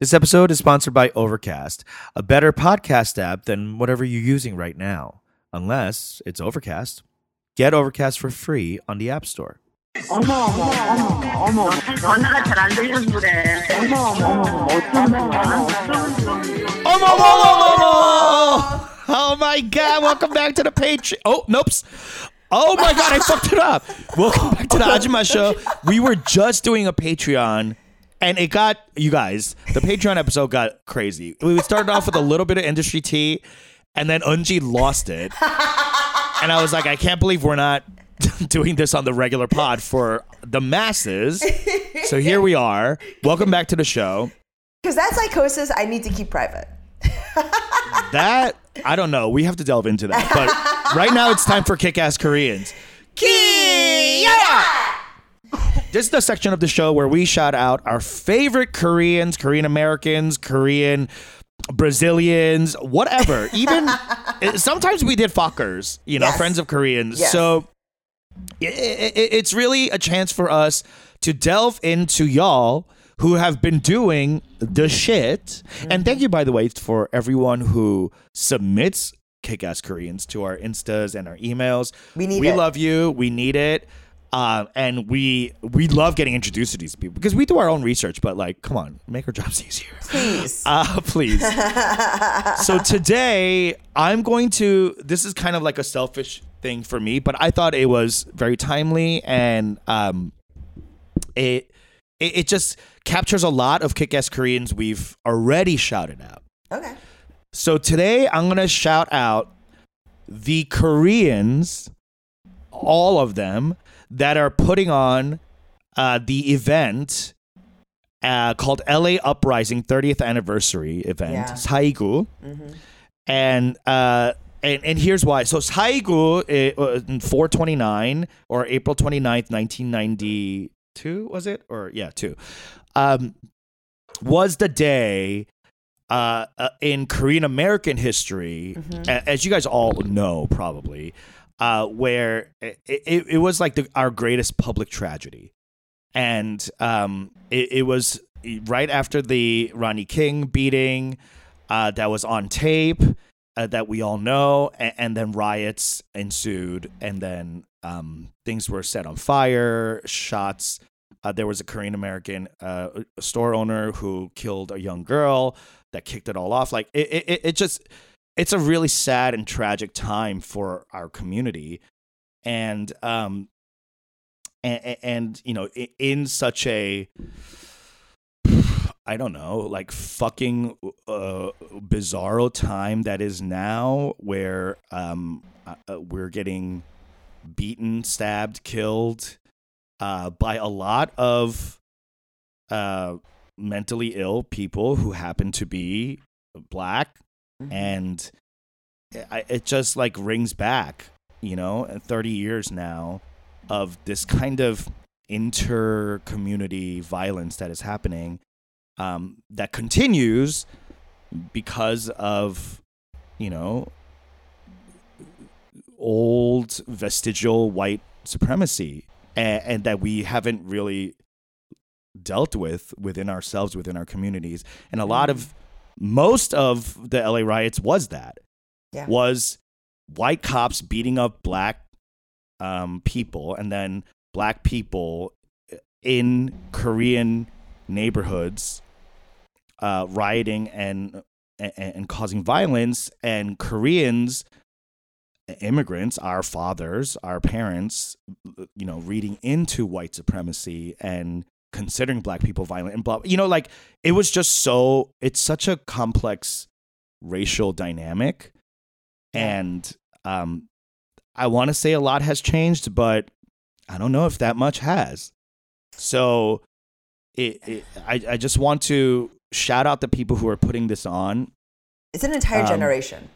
This episode is sponsored by Overcast, a better podcast app than whatever you're using right now, unless it's Overcast. Get Overcast for free on the App Store. 어머 어머 어머 어머 전화가 잘 안 들려서 그래 어머 어머 어머 어쩌면 Oh my god, welcome back to the Patreon. Oh, nope. Oh my god, I fucked it up. Welcome back to the Ajima show. We were just doing a Patreon and it got you guys, the Patreon episode got crazy. We started off with a little bit of industry tea and then Unji lost it. And I was like, I can't believe we're not doing this on the regular pod for the masses. So here we are. Welcome back to the show. Because that psychosis I need to keep private. That I don't know. We have to delve into that. But right now it's time for kick-ass Koreans. This is the section of the show where we shout out our favorite Koreans, Korean Americans, Korean Brazilians, whatever. Even eh, sometimes we did fuckers, you know, Yes. friends of Koreans. Yes. So i- i- i- it's really a chance for us to delve into y'all who have been doing the shit. And thank mm-hmm. you, by the way, for everyone who submits kick ass Koreans to our Instas and our emails. We need we it. love you. We need it. Um, and we we love getting introduced to these people because we do our own research, but like, come on, make our jobs easier. Please. Uh, please. so today I'm going to. This is kind of like a selfish thing for me, but I thought it was very timely and um, it it, it just captures a lot of kick-ass Koreans we've already shouted out. okay. So today I'm gonna shout out the Koreans, all of them that are putting on uh, the event uh, called LA Uprising 30th anniversary event, Yeah. Saigu, and uh, and and here's why. So Saigu it, uh, in 429 or April 29th, 1992 was it? Or yeah two, um, was the day uh, uh, in Korean American history, a- as you guys all know probably, uh, where it, it, it was like the, our greatest public tragedy. And um, it, it was right after the Rodney King beating uh, that was on tape uh, that we all know, and, and then riots ensued, and then um, things were set on fire, shots. Uh, there was a Korean American uh, store owner who killed a young girl that kicked it all off. Like it, it, it just, it's a really sad and tragic time for our community, and um, and, and you know, in such a, I don't know, like fucking uh, bizarro time that is now, where um, uh, uh, we're getting beaten, stabbed, killed uh, by a lot of uh, mentally ill people who happen to be black, and I, it just like rings back, you know, 30 years now of this kind of inter community violence that is happening um, that continues because of, you know, old vestigial white supremacy and, and that we haven't really dealt with within ourselves within our communities. And a lot of most of the LA riots was that Yeah. was white cops beating up black um, people and then black people in Korean neighborhoods uh, rioting and, and and causing violence and Koreans immigrants our fathers our parents you know reading into white supremacy and considering black people violent and blah you know like it was just so it's such a complex racial dynamic and um i want to say a lot has changed but i don't know if that much has so it, it I, I just want to shout out the people who are putting this on It's an entire Um, generation.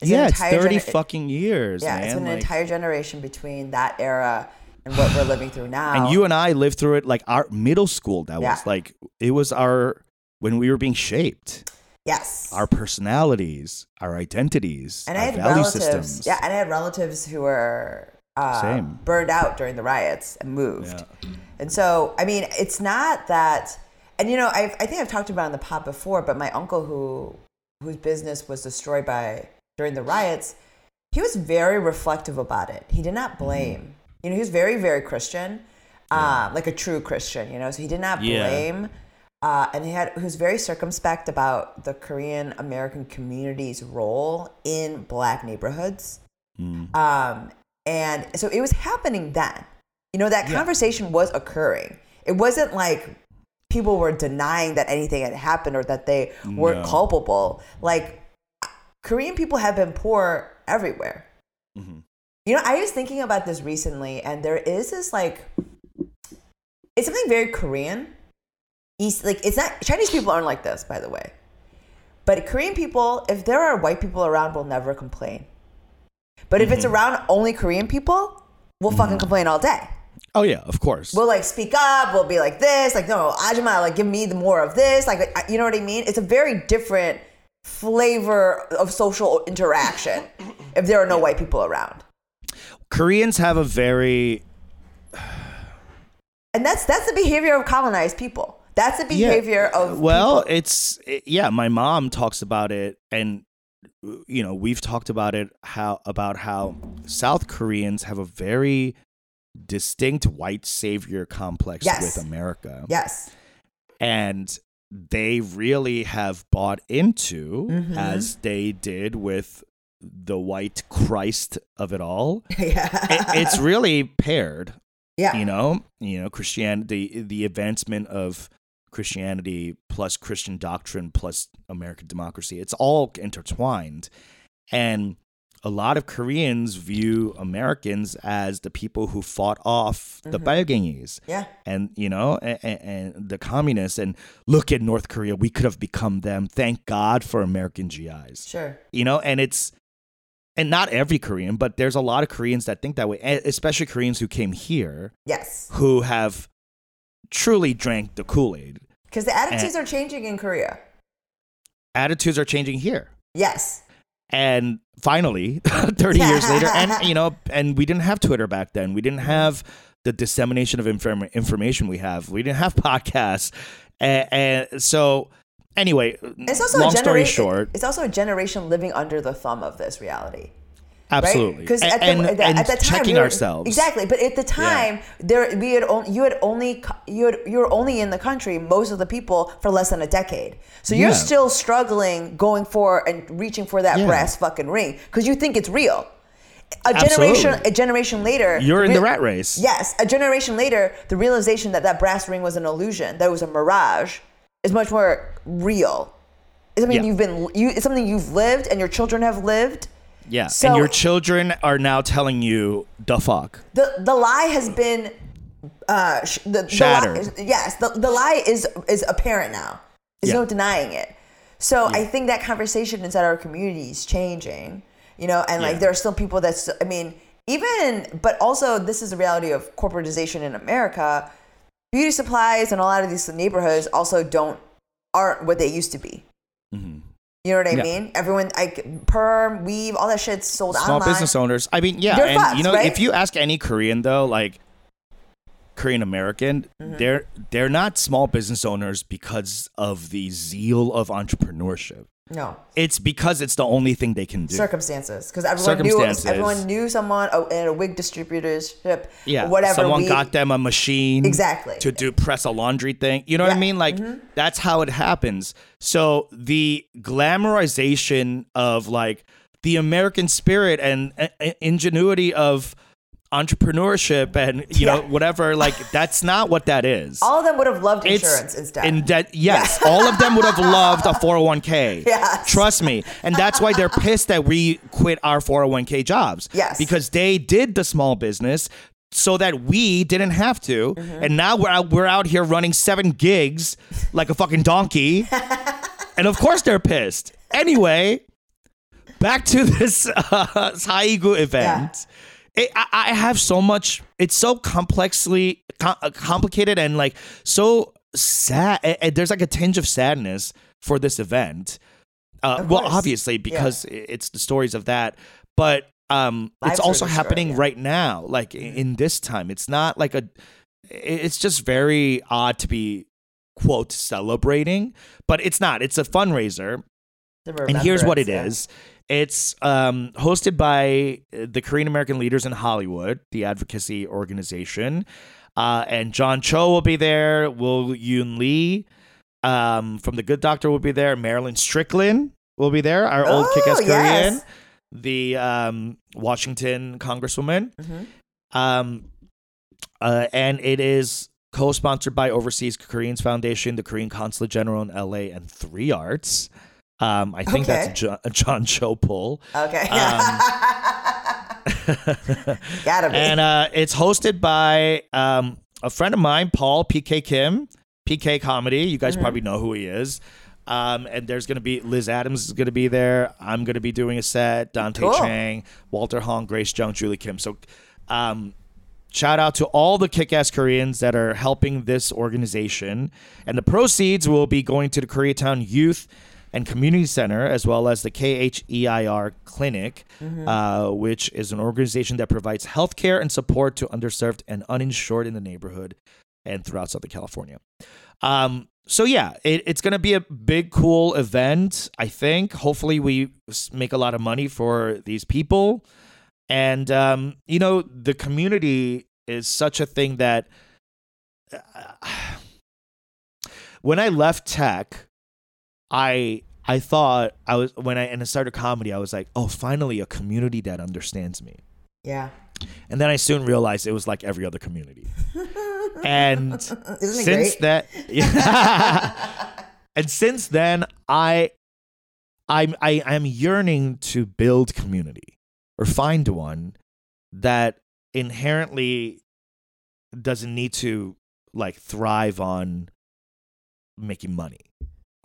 It's an yeah it's 30 gener- fucking years Yeah, man. it's been an like- entire generation between that era and what we're living through now. and you and I lived through it like our middle school. That Yeah. was like it was our when we were being shaped, yes. our personalities, our identities, and our I had value relatives. systems. Yeah, and I had relatives who were uh, Same. burned out during the riots and moved. Yeah. And so, I mean, it's not that And you know, I've, I think I've talked about on the pod before, but my uncle who whose business was destroyed by during the riots, he was very reflective about it. He did not blame. You know, he was very, very Christian, uh, like a true Christian. You know, so he did not Yeah. blame. Uh, and he had he was very circumspect about the Korean American community's role in black neighborhoods. Um, and so it was happening then. You know, that conversation was occurring. It wasn't like people were denying that anything had happened or that they weren't No. culpable. Like Korean people have been poor everywhere. Mhm. You know, I was thinking about this recently, and there is this like, it's something very Korean. East, like it's not Chinese people aren't like this, by the way. But Korean people, if there are white people around, will never complain. But if it's mm-hmm. around only Korean people, we'll fucking mm-hmm. complain all day. Oh yeah, of course. We'll like speak up. We'll be like this, like no, Ajima, like give me the more of this, like I- you know what I mean. It's a very different flavor of social interaction if there are no white people around, Koreans have a very and that's that's the behavior of colonized people. That's the Yeah. behavior of well, people. it's it- yeah. My mom talks about it, and you know we've talked about it how about how South Koreans have a very distinct white savior complex Yes. with America, yes, and they really have bought into Mm-hmm. as they did with the white Christ of it all. yeah, It- it's really paired yeah, you know? You know christianity the, the advancement of christianity plus christian doctrine plus american democracy it's all intertwined. And a lot of koreans view americans as the people who fought off the mm-hmm. Balgangis yeah, and you know and, and the communists and look at north korea we could have become them. Thank god for american gis sure, you know and it's and not every korean but there's a lot of koreans that think that way especially koreans who came here yes, who have truly drank the kool-aid. Because the attitudes Eh. are changing in Korea. attitudes are changing here. Yes, and finally 30 years later and you know and we didn't have twitter back then. We didn't have the dissemination of inform- information we have. We didn't have podcasts. And, and so anyway it's also long a story generation. short It's also a generation living under the thumb of this reality. absolutely Because and, at, the, and, at the- and at the time, checking we were- ourselves exactly. But at the time, there we had on, you had only you had you were only in the country most of the people for less than a decade. So you're Yeah. still struggling, going for and reaching for that Yeah. brass fucking ring because you think it's real. A generation, Absolutely. a generation later, you're in the re- rat race Yes, a generation later, the realization that that brass ring was an illusion, that it was a mirage, is much more real. It's something Yeah. you've been, you, it's something you've lived and your children have lived. yeah So- and your children are now telling you the fuck the the lie has been uh sh- the, the Shattered. lie, yes the, the lie is is apparent now there's Yeah. no denying it so i think that conversation inside our community is changing you know and like there are still people that's i mean even but also this is the reality of corporatization in america beauty supplies and a lot of these neighborhoods also don't aren't what they used to be you know what I Yeah. mean? Everyone, like perm, weave, all that shit's sold small online. Small business owners. I mean, yeah, They're and fucked, you know, right? if you ask any Korean though, like Korean American, Mm-hmm. they're they're not small business owners because of the zeal of entrepreneurship. No, It's because it's the only thing they can do. circumstances because everyone knew everyone knew someone in a wig distributorship. yeah, whatever. Someone we- got them a machine Exactly. to do press a laundry thing. You know what I mean? Like that's how it happens. So the glamorization of like the American spirit and uh, uh, ingenuity of entrepreneurship and you know whatever like that's not what that is. All of them would have loved It's insurance instead. in that yes, all of them would have loved a 401k. Yes. Trust me. And that's why they're pissed that we quit our 401k jobs. Yes. Because they did the small business so that we didn't have to. Mm-hmm. And now we're out, we're out here running seven gigs like a fucking donkey. and of course they're pissed. Anyway, back to this uh, Saigu event. It, I, I have so much. It's so complexly com- uh, complicated and like so sad. eh, eh, There's like a tinge of sadness for this event. Uh, well, obviously because i- it's the stories of that, but um, Lives it's also happening yeah. right now. Like i- in this time, it's not like a. It's just very odd to be quote celebrating, but it's not. It's a fundraiser and here's what it remembrance, is. It's um, hosted by the Korean American leaders in Hollywood, the advocacy organization. Uh, and John Cho will be there. Will Yun Lee um, from The Good Doctor will be there. Marilyn Strickland will be there, our old Oh, kick ass Korean, yes. the um, Washington congresswoman. Mhm. Um, uh, and it is co sponsored by Overseas Koreans Foundation, the Korean Consulate General in LA, and Three Arts. Um, I think Okay. that's a John, a John Cho pull. Okay. Um, Gotta be. and uh, it's hosted by um, a friend of mine, Paul PK Kim, PK Comedy. You Mm-hmm. guys probably know who he is. Um, and there's going to be Liz Adams is going to be there. I'm going to be doing a set. Dante Cool. Chang, Walter Hong, Grace Jung, Julie Kim. So, um, shout out to all the kick-ass Koreans that are helping this organization. And the proceeds will be going to the Koreatown Youth and Community Center, as well as the KHEIR Clinic, uh, which is an organization that provides healthcare and support to underserved and uninsured in the neighborhood and throughout Southern California. Um, so yeah, it, it's gonna be a big, cool event. I think. Hopefully, we make a lot of money for these people, and um, you know, the community is such a thing that. when I left tech, I I thought I was when I and I started comedy, I was like, oh, finally a community that understands me. yeah. And then I soon realized it was like every other community. And Isn't it since that yeah. and since then I I'm I, I'm yearning to build community or find one that inherently doesn't need to like thrive on making money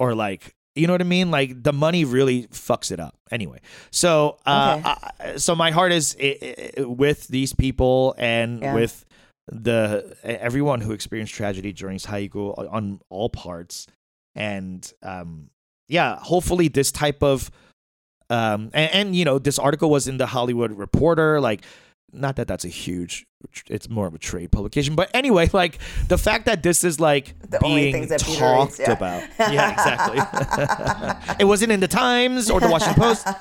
or like you know what I mean? Like the money really fucks it up. Anyway, so uh, I, so my heart is i- i- with these people and Yeah. with the everyone who experienced tragedy during Saigu on all parts, and um, yeah, hopefully this type of um, and, and you know this article was in the Hollywood Reporter, like not that that's a huge it's more of a trade publication but anyway like the fact that this is like The only being things that Peter talked reads, yeah. about. Yeah exactly. It wasn't in the times or the washington post.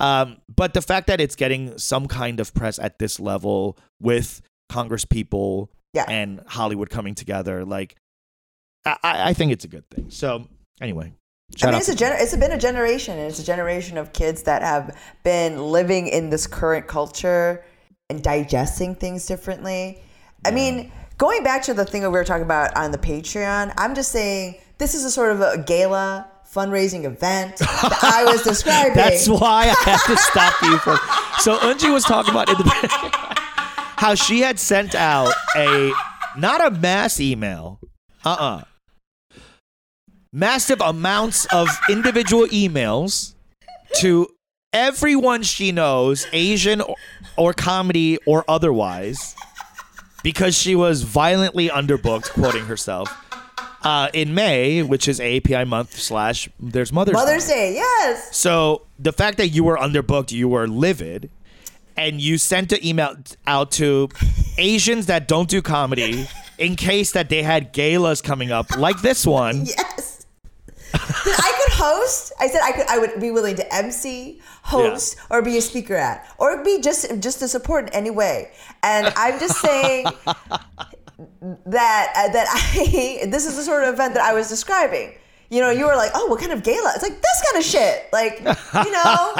Um, but the fact that it's getting some kind of press at this level with congress people Yeah. and hollywood coming together like i, I I think it's a good thing. So anyway I mean, it's a gener- it's been a generation, and it's a generation of kids that have been living in this current culture and digesting things differently. I mean, going back to the thing that we were talking about on the Patreon, I'm just saying this is a sort of a gala fundraising event that I was describing. That's why I had to stop you from. So Unji was talking about in the how she had sent out a not a mass email, uh uh massive amounts of individual emails to everyone she knows, Asian or, or comedy or otherwise, because she was violently underbooked, quoting herself. Uh, in May, which is API month slash there's Mother's Day. Mother's Day, yes. So the fact that you were underbooked, you were livid, and you sent an email out to Asians that don't do comedy in case that they had galas coming up, like this one. Yes. I could host. I said I could. I would be willing to MC, host, or be a speaker at, or be just just to support in any way. And I'm just saying that uh, that I this is the sort of event that I was describing. You know, you were like, "Oh, what kind of gala?" It's like this kind of shit. Like, you know,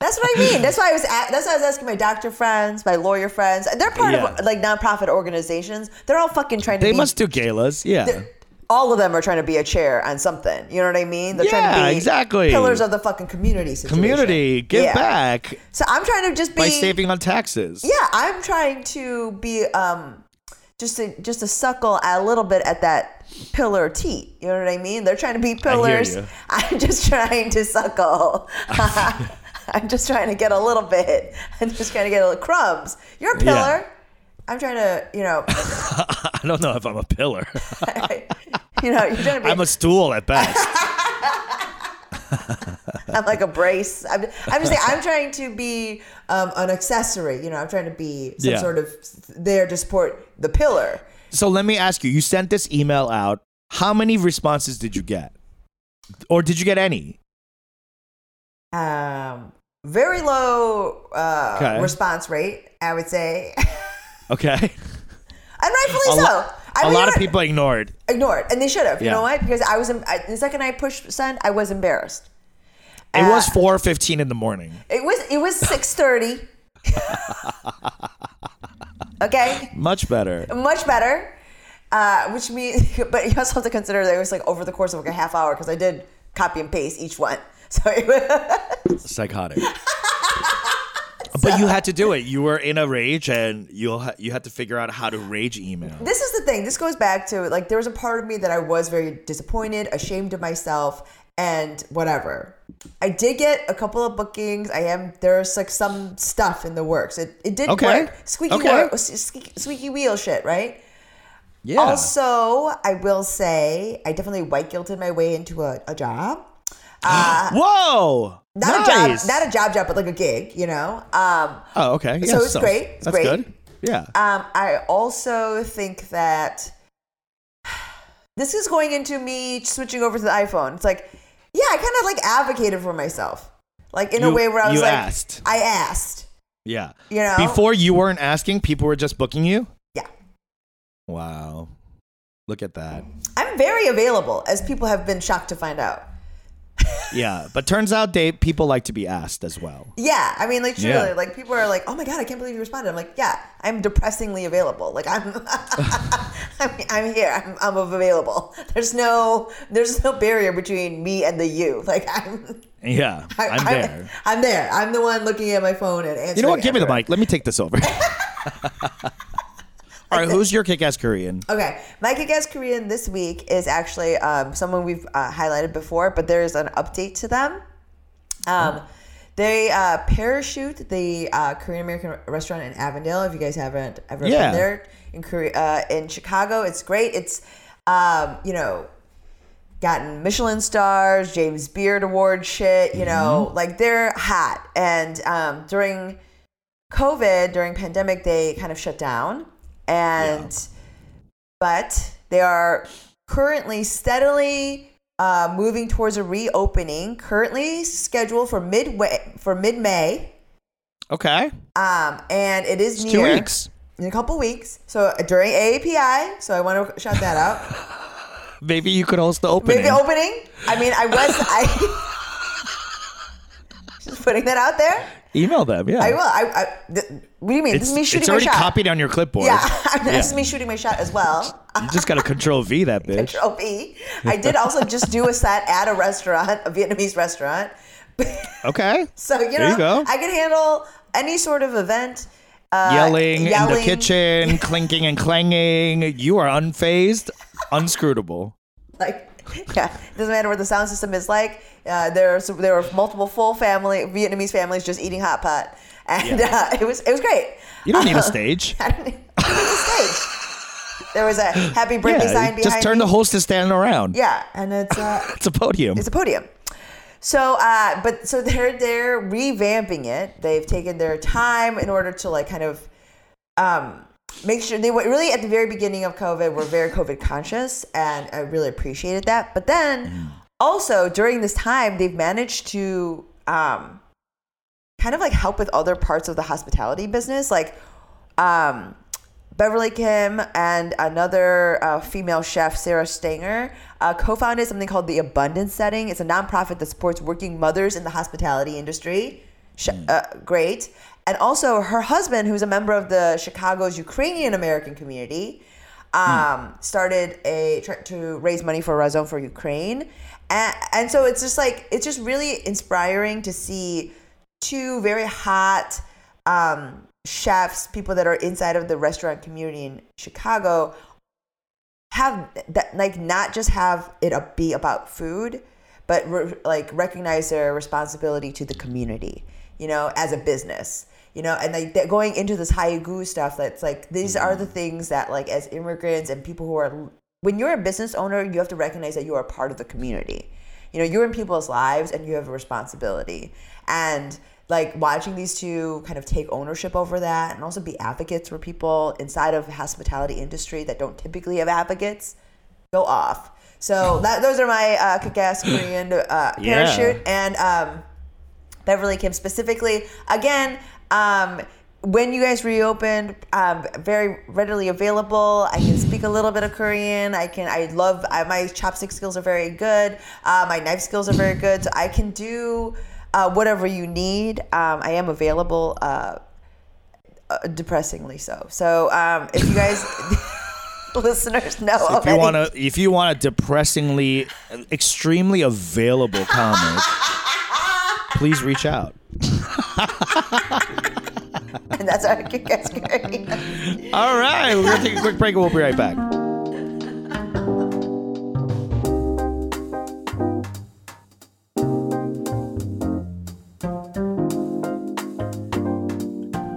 that's what I mean. That's why I was. a- That's why I was asking my doctor friends, my lawyer friends. They're part Yeah. of like nonprofit organizations. They're all fucking trying to They be must do galas, yeah. All of them are trying to be a chair on something. You know what I mean? They're trying Yeah, to be exactly. pillars of the fucking community situation. Community, give Yeah. back So I'm trying to just be by saving on taxes. Yeah, I'm trying to be um just to just to suckle a little bit at that pillar teat. You know what I mean? They're trying to be pillars. I'm just trying to suckle. I'm just trying to get a little bit. I'm just trying to get a little crumbs. You're a pillar. Yeah. I'm trying to, you know, I don't know if I'm a pillar. you know, you're trying to be. I'm a stool at best. I'm like a brace. I'm, I'm just saying, I'm trying to be um, an accessory. You know, I'm trying to be some Yeah. sort of there to support the pillar. So let me ask you: You sent this email out. How many responses did you get, or did you get any? Um, very low uh, Okay. response rate, I would say, and rightfully A so. lo- I a mean, lot of people ignored. ignored, and they should have. You Yeah. know what? Because I was em- I, the second I pushed send, I was embarrassed. It was four fifteen in the morning. It was it was six thirty. okay, Much better. much better. Uh, which means, but you also have to consider that it was like over the course of like a half hour because I did copy and paste each one. So it was, Psychotic. but you had to do it. You were in a rage, and you ha- you had to figure out how to rage email. this is the thing. This goes back to like there was a part of me that I was very disappointed, ashamed of myself, and whatever. I did get a couple of bookings. I am there's like some stuff in the works. It it did Okay. work. Squeaky Okay. wheel, squeaky, squeaky wheel shit, right? Yeah. Also, I will say I definitely white guilted my way into a, a job. Uh, Whoa. Not nice. a job, not a job job, but like a gig, you know. Um, Oh, okay. So Yeah, it's great. It's that's great. good. Yeah. um, I also think that this is going into me switching over to the iPhone. It's like, yeah, I kind of like advocated for myself, like in a way where I was you like, asked. I asked, yeah. you know, Before you weren't asking, people were just booking you. yeah. Wow. Look at that. I'm very available, as people have been shocked to find out. Yeah, but turns out, people like to be asked as well. Yeah, I mean, like truly, Yeah. like people are like, "Oh my god, I can't believe you responded." I'm like, "Yeah, I'm depressingly available. Like I'm, I'm, I'm here. I'm, I'm available. There's no, there's no barrier between me and the you. Like I'm, Yeah, I, I'm there. I'm, there. I'm the one looking at my phone and answering. You know what? Give me the mic. Let me take this over. All right, who's your kick-ass Korean? Okay, my kick-ass Korean this week is actually um, someone we've uh, highlighted before, but there's an update to them. Um, They uh, parachute the uh, Korean American restaurant in Avondale. If you guys haven't ever Yeah. been there in Korea, uh, in Chicago, it's great. It's um, you know gotten Michelin stars, James Beard Award shit. You know, like they're hot. And um, during COVID, during pandemic, they kind of shut down, and but they are currently steadily uh, moving towards a reopening. Currently scheduled for midway for mid May, Okay, um, and it is it's two weeks. in a couple weeks. So uh, during AAPI, so I want to shout that out. Maybe you could host the opening. Maybe opening. I mean, I was I. Just putting that out there. Email them. Yeah, I will. I. I th- what do you mean? It's, this is me shooting my shot. it's my already shot. copied on your clipboard. Yeah, this is me shooting my shot as well. You just got to control V that bitch. Control V. I did also just do a set at a restaurant, a Vietnamese restaurant. Okay. So you know, There you go. I can handle any sort of event. Uh, yelling, in the kitchen, clinking and clanging. You are unfazed, unscrutable. Like, yeah, it doesn't matter what the sound system is like. Uh, there's there were multiple full family Vietnamese families just eating hot pot, and uh, it was it was great. You don't need a stage. I didn't, I didn't need a stage. There was a happy birthday sign behind just turn me. the hostess standing around. Yeah, and it's uh, It's a podium. it's a podium. So, uh, but so they're they're revamping it. They've taken their time in order to like kind of um, make sure they were really at the very beginning of COVID were very COVID conscious, and I really appreciated that. But then also during this time, they've managed to um, kind of like help with other parts of the hospitality business, like. Um, Beverly Kim and another uh, female chef, Sarah Stegner, uh, co founded something called The Abundance Setting. It's a nonprofit that supports working mothers in the hospitality industry. Sh- uh, great. And also, her husband, who's a member of the Chicago's Ukrainian American community, um, started a to raise money for Razon for Ukraine. And, and so it's just like, it's just really inspiring to see two very hot um, chefs, people that are inside of the restaurant community in Chicago, have that like not just have it be about food, but re- like recognize their responsibility to the community, you know, as a business. You know, and like they're going into this Saigu stuff that's like these are the things that like as immigrants and people who are when you're a business owner, you have to recognize that you are part of the community. You know, you're in people's lives and you have a responsibility. And like watching these two kind of take ownership over that and also be advocates for people inside of hospitality industry that don't typically have advocates go off. So that those are my uh, kick-ass Korean uh, Yeah. parachute and um, Beverly Kim specifically. Again, um, when you guys reopened, um, very readily available. I can speak a little bit of Korean. I can. I love I, my chopstick skills are very good. Uh, my knife skills are very good. So I can do uh, whatever you need. Um, I am available. Uh, uh, depressingly so. So um, if you guys. Listeners know if you want to, if you want a depressingly, extremely available comic, please reach out. and that's our kick-ass Korean. All right, we're gonna take a quick break and we'll be right back.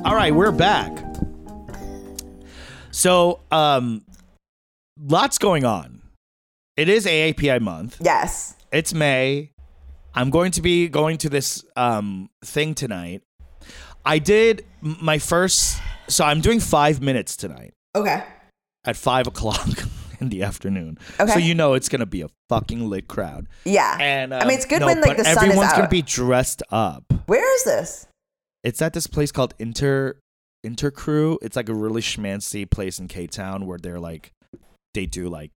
All right, we're back. So, um, lots going on. It is AAPI month. Yes. It's May. I'm going to be going to this um, thing tonight. I did my first, so I'm doing five minutes tonight Okay. at five o'clock in the afternoon. Okay. So you know it's gonna be a fucking lit crowd. Yeah. And I mean, um, it's good no, when like the sun is everyone's out. gonna be dressed up. Where is this? It's at this place called Inter Intercrew. It's like a really schmancy place in K Town where they're like they do like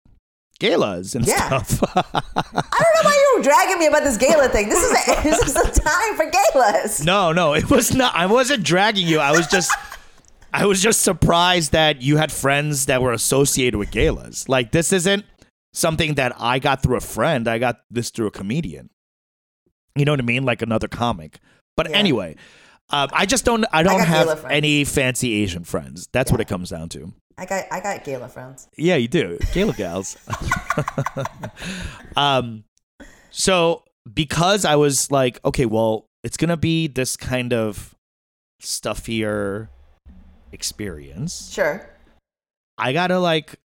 galas and Yeah. stuff. I don't know why you were dragging me about this gala thing. This is a, this is the time for galas. No, no, it was not. I wasn't dragging you. I was just, I was just surprised that you had friends that were associated with galas. Like this isn't something that I got through a friend. I got this through a comedian. You know what I mean? Like another comic. But Yeah. anyway, um, I just don't. I don't gala have any fancy Asian friends. That's what it comes down to. I got I got gala friends. Yeah, you do. Gala gals. um so because I was like, okay, well, it's gonna be this kind of stuffier experience. Sure. I gotta like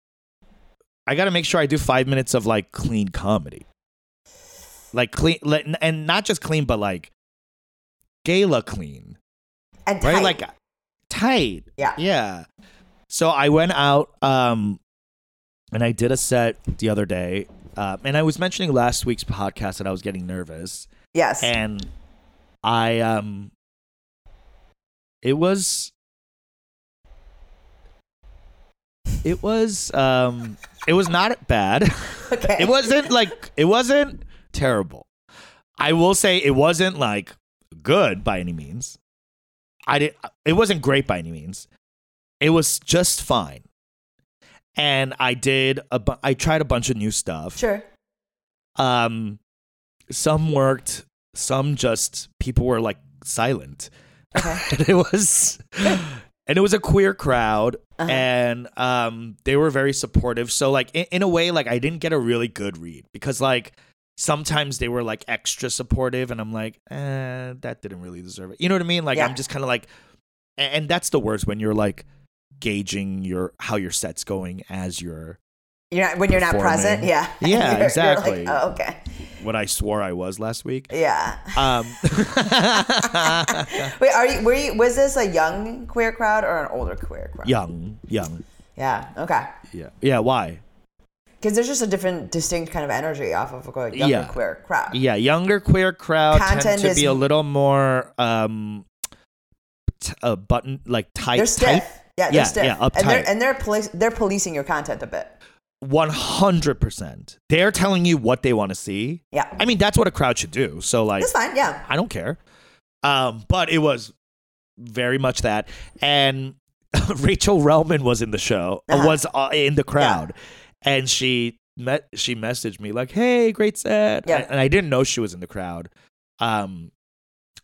I gotta make sure I do five minutes of like clean comedy. Like clean and not just clean, but like gala clean. And Right? tight. Like tight. Yeah. Yeah. So I went out um and I did a set the other day. Um, and I was mentioning last week's podcast that I was getting nervous yes. and I um it was it was um it was not bad. okay. it wasn't like it wasn't terrible. I will say it wasn't like good by any means. I did it wasn't great by any means. It was just fine. And I did a bu- I tried a bunch of new stuff. Sure. Um some worked, some just people were like silent. Okay. and it was and it was a queer crowd Uh-huh. and um they were very supportive so like in, in a way like i didn't get a really good read because like sometimes they were like extra supportive and i'm like eh, that didn't really deserve it you know what i mean like Yeah. i'm just kind of like and, that's the worst when you're like gauging your how your set's going as you're You're not when you're not present. Yeah. Yeah, You're- you're like, exactly. oh, okay. what i swore i was last week Yeah. um Wait, are you? Were you? Was this a young queer crowd or an older queer crowd? young young Yeah. Okay. yeah yeah why Because there's just a different, distinct kind of energy off of a younger Yeah. queer crowd. Yeah, younger queer crowd tend to is- be a little more um t- uh, button like tight They're stiff. tight. Yeah, they're Yeah, stiff. yeah, And they're and they're police they're policing your content a bit. 100%. They're telling you what they want to see. Yeah. I mean, that's what a crowd should do. So like That's fine. Yeah. I don't care. Um but it was very much that and Rachel Relman was in the show. uh, Uh-huh. Was uh, in the crowd. And she met she messaged me like, "Hey, great set." Yeah. And I didn't know she was in the crowd. Um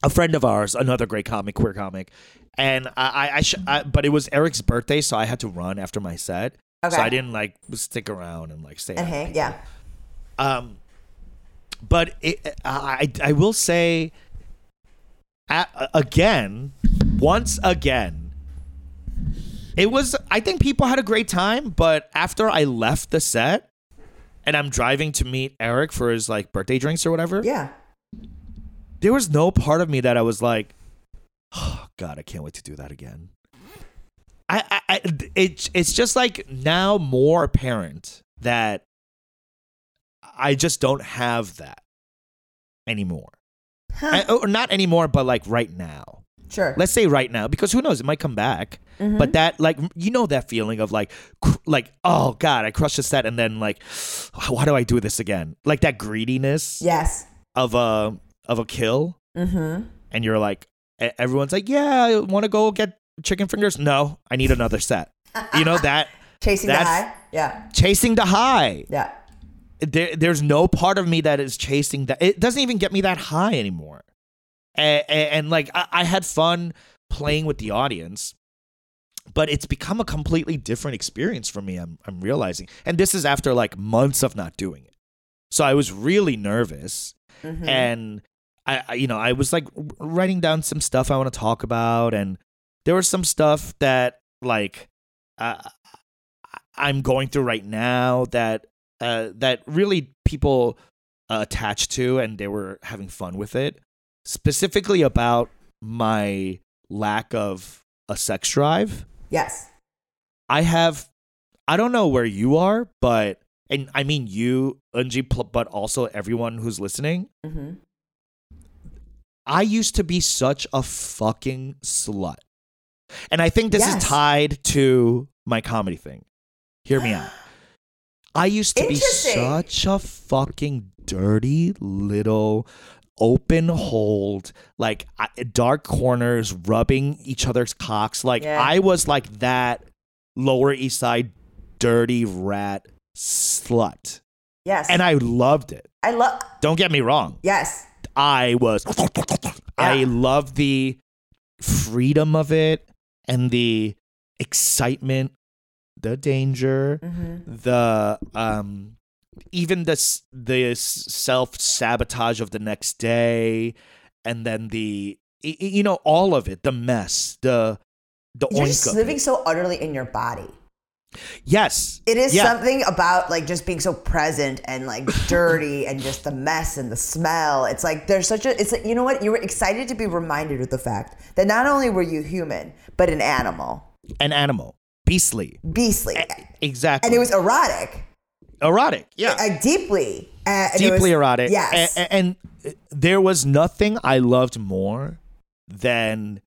a friend of ours, another great comic, queer comic, and I, I, I, sh- I but it was Eric's birthday, so I had to run after my set, Okay. so I didn't like stick around and like stay. Out. hang. Yeah. Um, but it, I, I will say, again, once again, it was. I think people had a great time, but after I left the set, and I'm driving to meet Eric for his like birthday drinks or whatever, Yeah. there was no part of me that I was like, oh, God, I can't wait to do that again. I, I, I it, it's just like now more apparent that I just don't have that anymore. I- or not anymore, but like right now. Sure. Let's say right now, because who knows, it might come back. Mm-hmm. But that, like, you know, that feeling of like, cr- like, oh God, I crushed a set, and then like, why do I do this again? Like that greediness yes. of a of a kill, Mm-hmm. and you're like, everyone's like, yeah, I want to go get chicken fingers. No, I need another set. You know that Chasing the high. Yeah. chasing the high. Yeah. There, there's no part of me that is chasing that. It doesn't even get me that high anymore. And, and, like, I, I had fun playing with the audience, but it's become a completely different experience for me. I'm, I'm realizing, and this is after like months of not doing it. So I was really nervous, Mhm. and I, I, you know, I was like writing down some stuff I want to talk about, and there was some stuff that like uh, I'm going through right now that uh, that really people uh, attached to, and they were having fun with it. Specifically about my lack of a sex drive. Yes. I have, I don't know where you are, but and I mean you, Unji, but also everyone who's listening. Mm-hmm. I used to be such a fucking slut. And I think this Yes. is tied to my comedy thing. Hear me out. I used to be such a fucking dirty little open hold, like dark corners, rubbing each other's cocks. Like Yeah. I was like that Lower East Side dirty rat slut. Yes. And I loved it. I love. Don't get me wrong. Yes. I was I love the freedom of it and the excitement, the danger, Mm-hmm. the um even the s- the self sabotage of the next day and then the you know all of it, the mess, the the You're just living so utterly in your body. Yes. It is Yeah. something about like just being so present and like dirty and just the mess and the smell. It's like there's such a. It's like you know what? You were excited to be reminded of the fact that not only were you human but an animal, An animal. Beastly. beastly, Exactly. and it was erotic, erotic. Yeah. uh, deeply, uh, deeply was- erotic. Yes. A- a- And, there was nothing I loved more than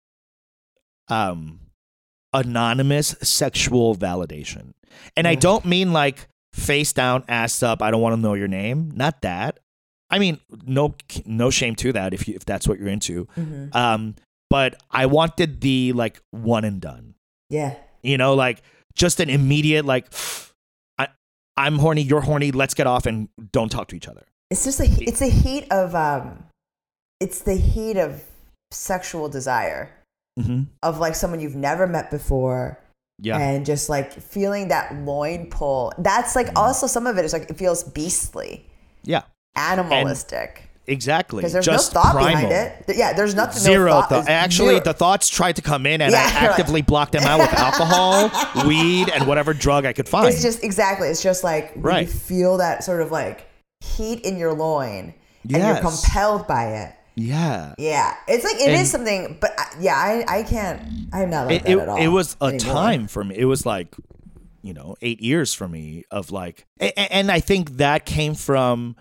um anonymous sexual validation. And I Mm. don't mean like face down, ass up, I don't want to know your name. Not that. I mean, no no shame to that if you if that's what you're into. Mhm. Um but I wanted the like one and done. yeah, You know, like just an immediate like I I'm horny, you're horny, let's get off and don't talk to each other. it's just a it's the heat of um, it's the heat of sexual desire Mm-hmm. of like someone you've never met before. Yeah. and just like feeling that loin pull. That's like also some of it is like it feels beastly, yeah. animalistic. Exactly. Because there's Just no thought primal. behind it. Yeah, there's nothing. Zero no thought. thought. Actually, zero. the thoughts tried to come in, and Yeah, I actively blocked them out with alcohol, weed, and whatever drug I could find. It's just exactly. It's just like Right. you feel that sort of like heat in your loin, and you're compelled by it. yeah. Yeah, it's like it is And- something. But I, yeah, I I can't. I'm not like It, that it, at all. it was a anymore. time for me. It was like, you know, eight years for me of like, a- a- and I think that came from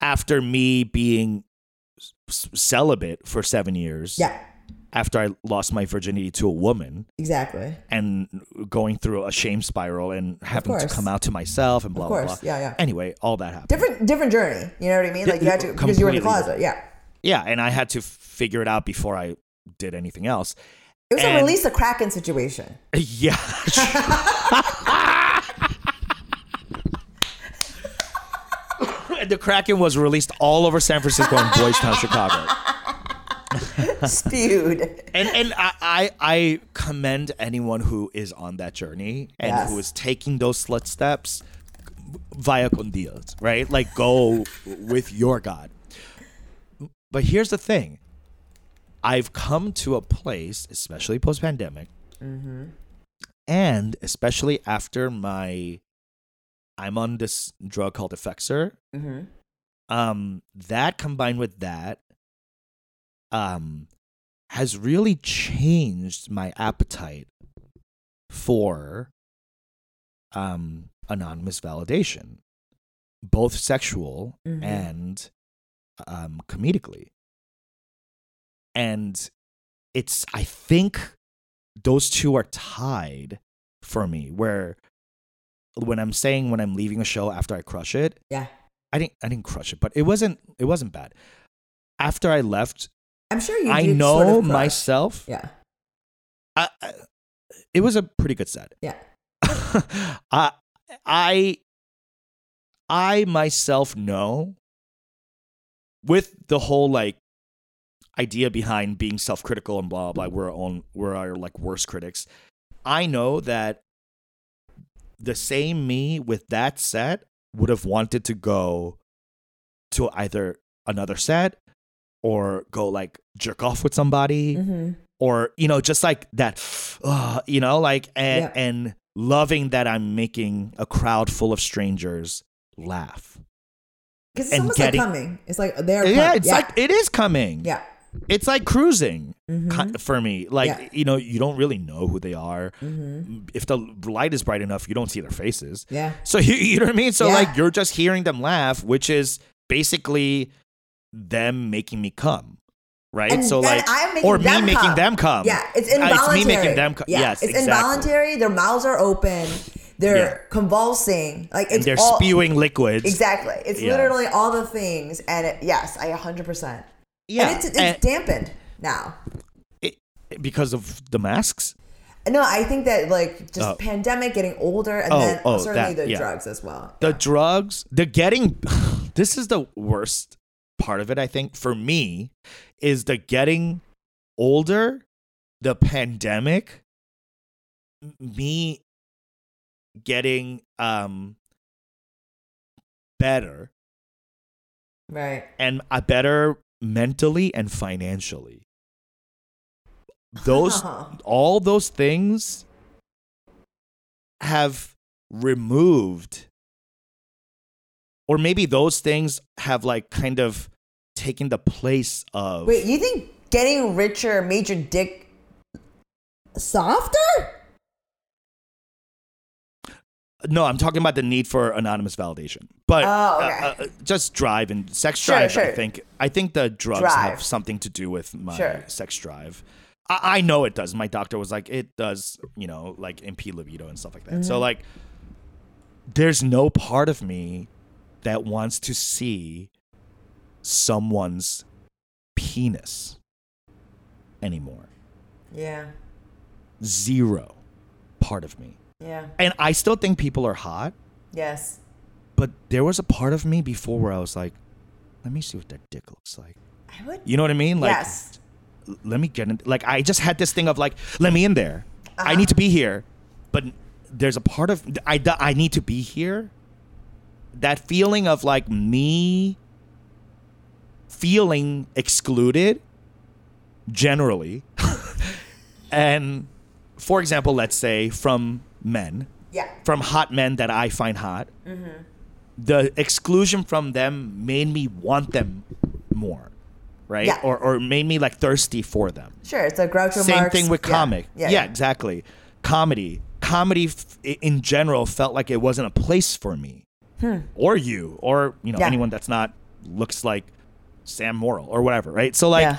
after me being s- celibate for seven years. Yeah, After I lost my virginity to a woman. exactly. and going through a shame spiral and having to come out to myself and blah blah blah. yeah, yeah. Anyway, all that happened. Different different journey. You know what I mean? Like you had to because you were in the closet. Yeah, Yeah, and I had to figure it out before I did anything else. it was And- a release the Kraken situation. Yeah. The Kraken was released all over San Francisco and Boys Town, Chicago. Spewed. And and I, I I commend anyone who is on that journey and Yes. who is taking those slut steps via con Dios, right? Like go with your God. But here's the thing. I've come to a place, especially post pandemic, mm-hmm. and especially after my I'm on this drug called Effexor. Mm-hmm. Um, that combined with that, um, has really changed my appetite for um anonymous validation both sexual Mhm. and um comedically and it's i think those two are tied for me where when i'm saying when i'm leaving a show after i crush it Yeah. i didn't i didn't crush it but it wasn't it wasn't bad after i left I'm sure you i know sort of myself Yeah. I, I, it was a pretty good set Yeah. I I I myself know with the whole like idea behind being self-critical and blah blah, blah we're our own we're our like worst critics. I know that the same me with that set would have wanted to go to either another set or go like jerk off with somebody Mm-hmm. or you know just like that uh, you know like and Yeah. and loving that i'm making a crowd full of strangers laugh Because it's And almost getting- like coming. It's like they're yeah com- it's like it is coming yeah. It's like cruising Mhm. for me like Yeah. you know you don't really know who they are Mhm. if the light is bright enough you don't see their faces Yeah. so you, you know what i mean so Yeah. like you're just hearing them laugh which is basically them making me come right And so like I'm or me making them come Yeah, it's Uh, involuntary. it's me making them come Yeah, yes it's exactly. involuntary. Their mouths are open. They're Yeah. convulsing. Like it's and they're all, spewing liquids Exactly. It's literally all the things. And it, yes, I 100%. Yeah And it's, it's and- dampened now. it, because of the masks. No, I think that like just Oh. pandemic, getting older, and Oh, then oh, certainly that- the yeah. drugs as well. The drugs, the getting. this is the worst part of it. I think for me is the getting older, the pandemic, me getting um better Right. and a better mentally and financially. Those all those things have removed or maybe those things have like kind of taken the place of Wait, you think getting richer made your dick softer? No i'm talking about the need for anonymous validation but Oh, uh, okay. uh, just drive and sex Sure, drive i think i think the drugs Drive. have something to do with my Sure. sex drive I, I know it does my doctor was like it does you know like impede libido and stuff like that Mm-hmm. so like there's no part of me that wants to see someone's penis anymore Yeah. zero part of me Yeah. and i still think people are hot Yes. but there was a part of me before where i was like let me see what that dick looks like I would. you know what i mean like yes. let me get in like i just had this thing of like let me in there i Uh-huh. need to be here but there's a part of i i need to be here that feeling of like me feeling excluded generally and for example let's say from men Yeah. from hot men that i find hot Mm-hmm. the exclusion from them made me want them more right Yeah. or, or made me like thirsty for them Sure. It's a Groucho same Marx- thing with yeah. comic Yeah. yeah, exactly comedy comedy f- in general felt like it wasn't a place for me or you or you know Hmm. Yeah. anyone that's not looks like Sam Morril or whatever right so like Yeah.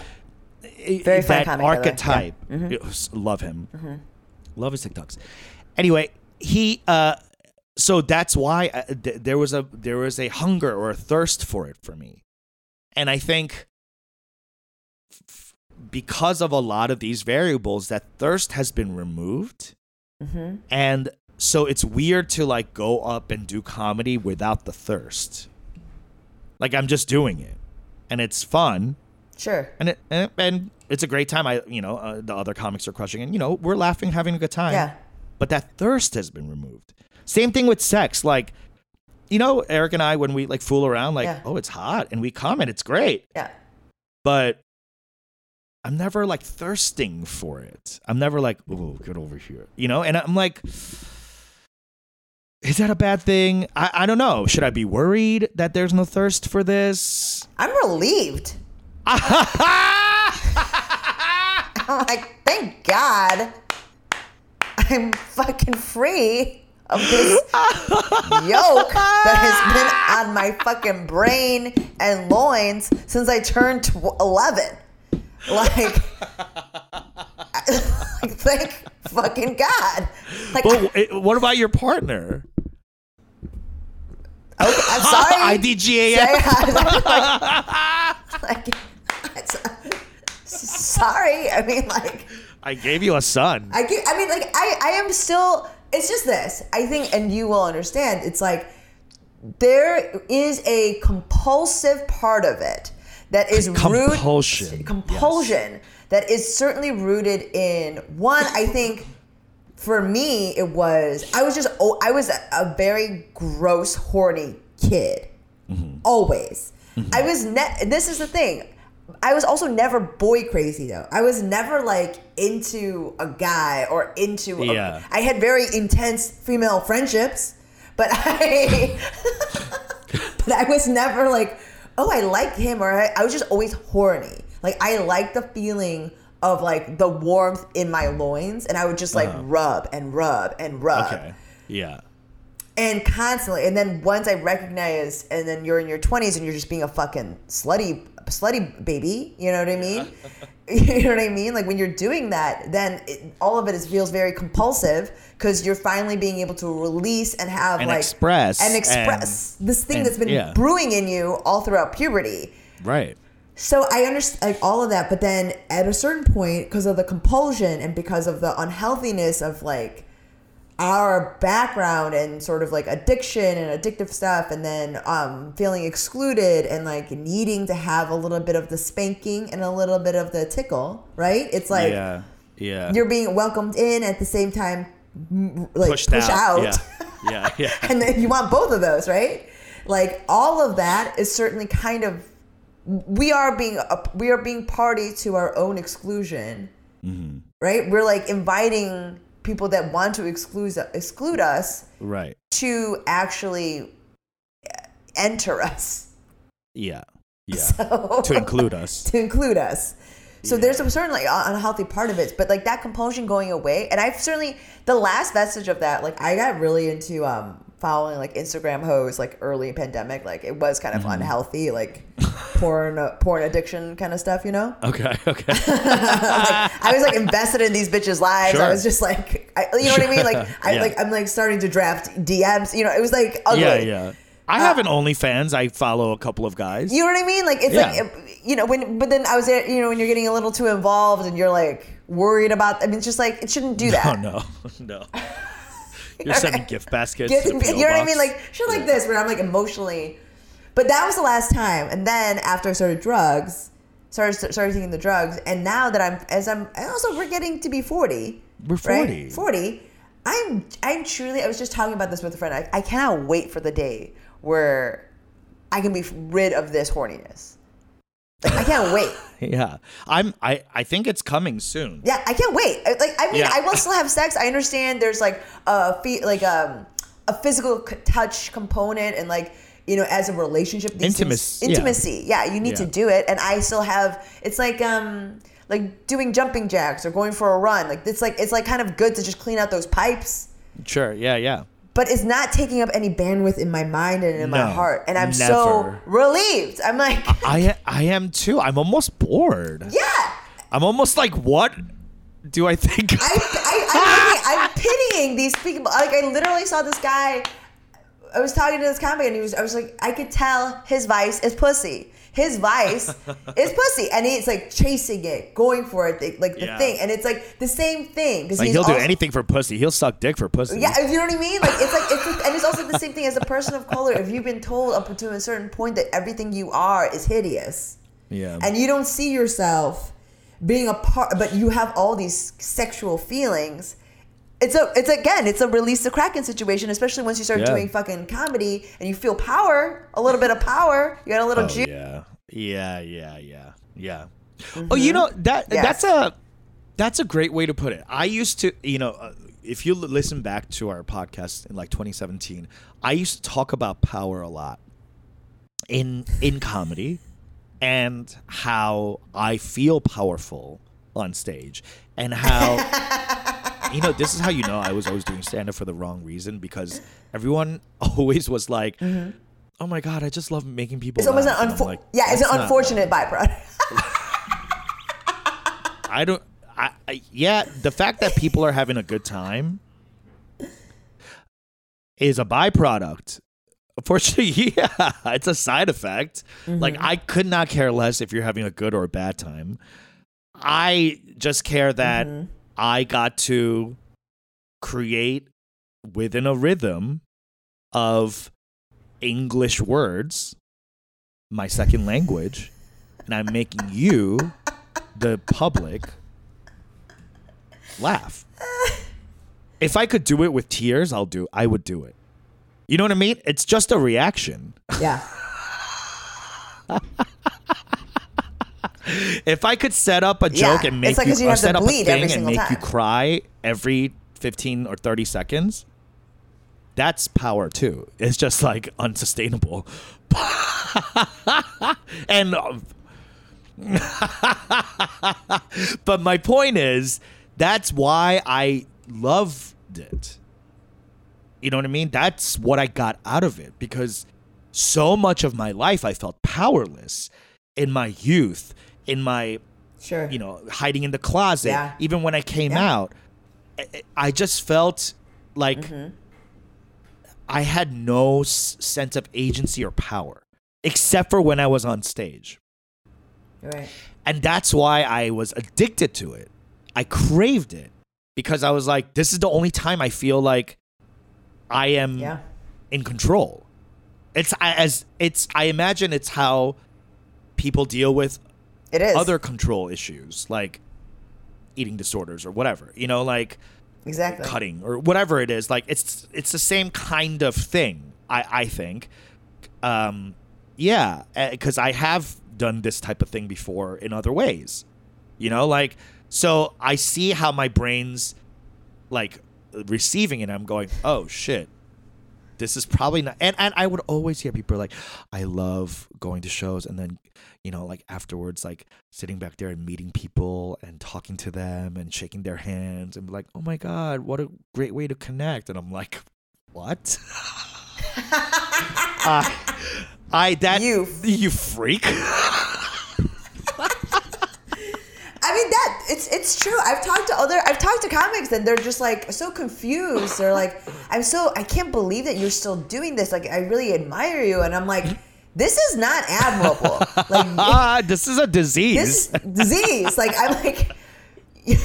Very that comic, by the way. archetype Yeah. Mm-hmm. was- love him love his tiktoks anyway he uh so that's why uh, th- there was a there was a hunger or a thirst for it for me. And i think f- because of a lot of these variables that thirst has been removed. Mm-hmm. and so it's weird to like go up and do comedy without the thirst. Like i'm just doing it. And it's fun. Sure. and it and, and it's a great time. I you know uh, the other comics are crushing and you know we're laughing having a good time. Yeah. But that thirst has been removed. Same thing with sex like you know eric and i when we like fool around like Yeah. oh it's hot and we comment it's great. Yeah. but i'm never like thirsting for it. I'm never like oh get over here you know? And i'm like is that a bad thing? I, I don't know. Should i be worried that there's no thirst for this? I'm relieved. I'm like, thank God, I'm fucking free of this yoke that has been on my fucking brain and loins since I turned tw- 11. Like, like, thank fucking God. Like, But what about your partner? Oh, I'm sorry. IDGAF. like, sorry. I mean, like, I gave you a son. I get, I mean, like, I, I am still, it's just this. I think, and you will understand, it's like there is a compulsive part of it that is Compulsion, Root, compulsion that is certainly rooted in one, I think. For me, it was I was just oh I was a, a very gross, horny kid, mm-hmm. always. Mm-hmm. I was ne- this is the thing. I was also never boy crazy though. I was never like into a guy or into. a- Yeah. I had very intense female friendships, but I, but I was never like, oh, I like him, or I, I was just always horny. Like I liked the feeling of like the warmth in my loins, and I would just like rub and rub and rub Uh-huh. Okay. Yeah. and constantly and then once i recognized and then you're in your 20s and you're just being a fucking slutty slutty baby you know what i mean you know what i mean like when you're doing that then it, all of it is, feels very compulsive because you're finally being able to release and have And like express and express this thing and- that's been yeah. brewing in you all throughout puberty Right. so I understand like all of that, but then at a certain point, because of the compulsion and because of the unhealthiness of like our background and sort of like addiction and addictive stuff, and then um, feeling excluded and like needing to have a little bit of the spanking and a little bit of the tickle, right? It's like yeah. Yeah. you're being welcomed in at the same time, like pushed push out. Yeah. Yeah. Yeah. and then you want both of those, right? Like all of that is certainly kind of we are being a, we are being party to our own exclusion, Mm-hmm. right? We're like inviting people that want to exclude exclude us right. to actually enter us Yeah. Yeah. So- to include us. to include us. So there's a certain like un- unhealthy part of it, but like that compulsion going away, and I've certainly the last vestige of that. Like I got really into um following like Instagram hoes like early pandemic. Like it was kind of Mm-hmm. unhealthy, like porn uh, porn addiction kind of stuff, you know. Okay. Okay. I was like invested in these bitches' lives. I was just like, I, you know what I mean? Like I Yeah. like I'm like starting to draft DMs. You know, it was like ugly. yeah. Yeah. I have an OnlyFans. I follow a couple of guys. You know what I mean? Like it's Yeah. like you know when, but then I was. You know when you're getting a little too involved and you're like worried about. I mean, it's just like it shouldn't do that. Oh no, no. You're sending gift baskets. The you know what I mean? Like shit like this where I'm like emotionally. But that was the last time, and then after I started drugs, started started taking the drugs, and now that I'm as I'm and also we're getting to be forty. We're 40. Right? Forty. I'm I'm truly. I was just talking about this with a friend. I, I cannot wait for the day where I can be rid of this horniness. I can't wait. yeah, I'm. I I think it's coming soon. Yeah, I can't wait. Like, I mean, Yeah. I will still have sex. I understand there's like a fe- like um a physical c- touch component and like you know as a relationship these things- Intimacy, yeah. intimacy. Yeah. you need to do it, and I still have. It's like um like doing jumping jacks or going for a run. Like it's like it's like kind of good to just clean out those pipes. Sure. Yeah. Yeah. But it's not taking up any bandwidth in my mind and in my heart, and I'm so relieved. I'm like, I I am too. I'm almost bored. yeah, I'm almost like, what do I think? I, I, I'm, I'm pitying these people. Like I literally saw this guy. I was talking to this comic, and he was. I was like, I could tell his vice is pussy. His vice is pussy, and he's like chasing it, going for it, like the Yeah. thing, and it's like the same thing because like he'll do anything for pussy. He'll suck dick for pussy. Yeah, you know what I mean. Like it's like it's and it's also the same thing as a person of color. If you've been told up to a certain point that everything you are is hideous, Yeah. and you don't see yourself being a part but you have all these sexual feelings it's a it's again it's a release the kraken situation especially once you start Yeah. doing fucking comedy and you feel power a little bit of power you got a little Oh, juice yeah. Yeah. Yeah. Yeah. Yeah. Oh, you know that Yes. that's a that's a great way to put it. I used to, you know, uh, if you l- listen back to our podcast in like 2017, I used to talk about power a lot in in comedy and how I feel powerful on stage and how you know this is how you know I was always doing stand up for the wrong reason because everyone always was like oh my god I just love making people It's almost an laugh." Unfor- like, yeah, it's an "That's not- unfortunate byproduct. I don't. I, I yeah, the fact that people are having a good time is a byproduct. Unfortunately, yeah, it's a side effect. Mm-hmm. Like I could not care less if you're having a good or a bad time. I just care that mm-hmm. I got to create within a rhythm of English words, my second language, and I'm making you, the public, laugh. If I could do it with tears, I'll do. I would do it. You know what I mean? It's just a reaction. yeah. If I could set up a joke Yeah, and make like you, you or set up a thing and make you cry every 15 or 30 seconds, that's power too. It's just like unsustainable. and um, but my point is that's why I loved it. You know what I mean? That's what I got out of it because so much of my life I felt powerless in my youth, in my Sure. you know, hiding in the closet. Yeah. Even when I came Yeah. out, I- I just felt like Mm-hmm. I had no s- sense of agency or power, except for when I was on stage. Right. And that's why I was addicted to it. I craved it because I was like, this is the only time I feel like I am Yeah. in control. It's I- as it's I imagine it's how people deal with It is. other control issues like eating disorders or whatever. You know, like exactly. cutting or whatever it is. Like it's it's the same kind of thing. I I think. Um, yeah, because I have done this type of thing before in other ways. You know, like so I see how my brain's like receiving it. I'm going, oh shit. This is probably not, and, and I would always hear people like, I love going to shows, and then, you know, like afterwards, like sitting back there and meeting people and talking to them and shaking their hands and like, oh my god, what a great way to connect. And I'm like, what? I, uh, I that You- you freak. I mean that it's it's true. I've talked to other I've talked to comics and they're just like so confused. They're like, I'm so I can't believe that you're still doing this. Like I really admire you. And I'm like, hmm? This is not admirable. Like ah, this is a disease. this disease. Like I'm like yeah,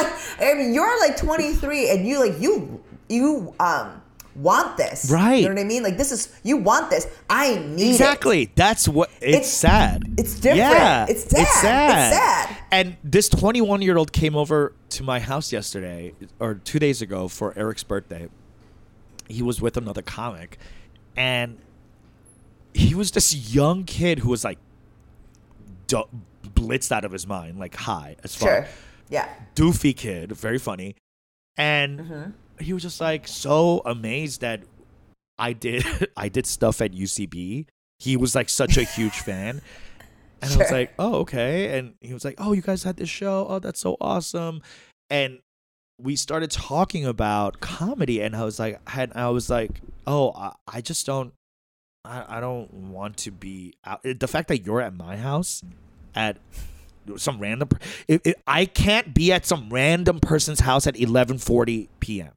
like I mean you're like 23 and you like you you um want this. Right. You know what I mean? Like this is you want this. I need it. Exactly. That's what it's, It's- sad. it's different. Yeah, It's sad. It's sad. And this 21 year old came over to my house yesterday or two days ago for Eric's birthday. He was with another comic, and he was this young kid who was like du- blitzed out of his mind, like high as fuck Sure. Yeah. doofy kid, very funny. And Mm-hmm. he was just like so amazed that I did I did stuff at UCB. He was like such a huge fan. And I was like, "Oh, okay." And he was like, "Oh, you guys had this show. Oh, that's so awesome." And we started talking about comedy and I was like had I was like, "Oh, I, I just don't I, I don't want to be out. The fact that you're at my house at some random per- it, it, I can't be at some random person's house at 11:40 p.m.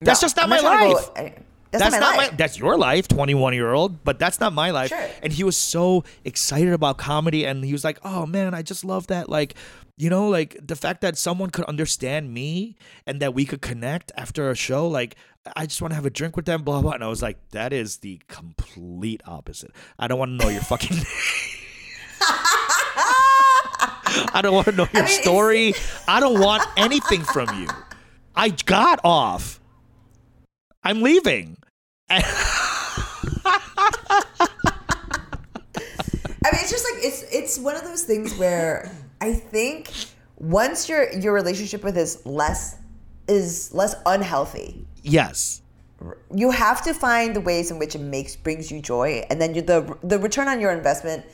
That's No, just not I'm my to life. go- I- that's, not my life. that's your life 21 year old but that's not my life Sure. and he was so excited about comedy and he was like oh man i just love that like you know like the fact that someone could understand me and that we could connect after a show like i just want to have a drink with them blah blah and i was like that is the complete opposite i don't want to know your fucking I don't want to know your mean, story. I don't want anything from you. I got off. I'm leaving. I mean, it's just like it's it's one of those things where I think once your your relationship with is less is less unhealthy, Yes. you have to find the ways in which it makes brings you joy, and then you, the the return on your investment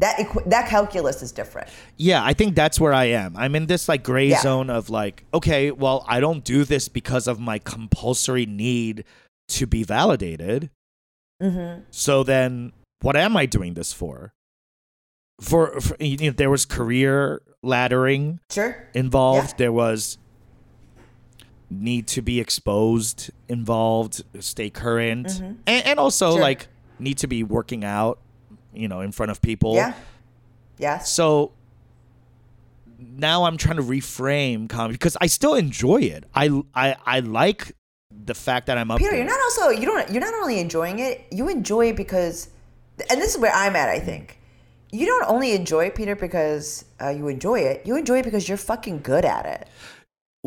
That equ- that calculus is different. Yeah, I think that's where I am. I'm in this like gray Yeah. zone of like, okay, well, I don't do this because of my compulsory need to be validated. Mm-hmm. So then, what am I doing this for? For, for you know, there was career laddering Sure. involved. Yeah. There was need to be exposed involved, stay current, and, and also Mm-hmm. Sure. like need to be working out, you know, in front of people. Yeah. Yeah. So now I'm trying to reframe comedy because I still enjoy it. I I I like the fact that I'm up. Peter, there. you're not also you don't you're not only enjoying it, you enjoy it because, and this is where I'm at. I think you don't only enjoy it, Peter, because uh, you enjoy it. You enjoy it because you're fucking good at it.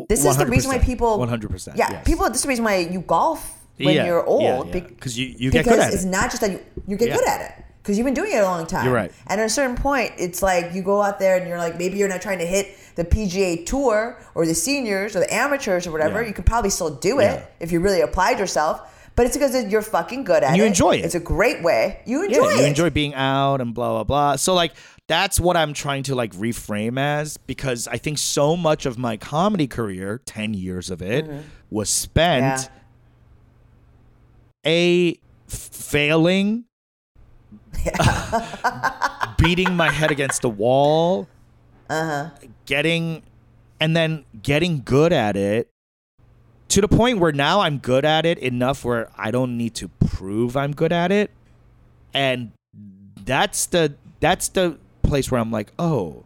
This is the reason why people 100%. Yeah, yes. people. This is the reason why you golf when Yeah, you're old. yeah, yeah. 'Cause you- you get because good at it. it's not just that you you get good at it because you've been doing it a long time. You're right. And at a certain point, it's like you go out there and you're like, maybe you're not trying to hit the PGA Tour or the seniors or the amateurs or whatever. You could probably still do it if you really applied yourself. But it's because you're fucking good at you it. You enjoy it. It's a great way. You yeah, enjoy you it. enjoy being out and blah blah blah. So like that's what I'm trying to like reframe as because I think so much of my comedy career, ten years of it, was spent Mm-hmm. Yeah. a failing, beating my head against the wall, Uh-huh. getting, and then getting good at it to the point where now I'm good at it enough where I don't need to prove I'm good at it, and that's the that's the place where I'm like, oh,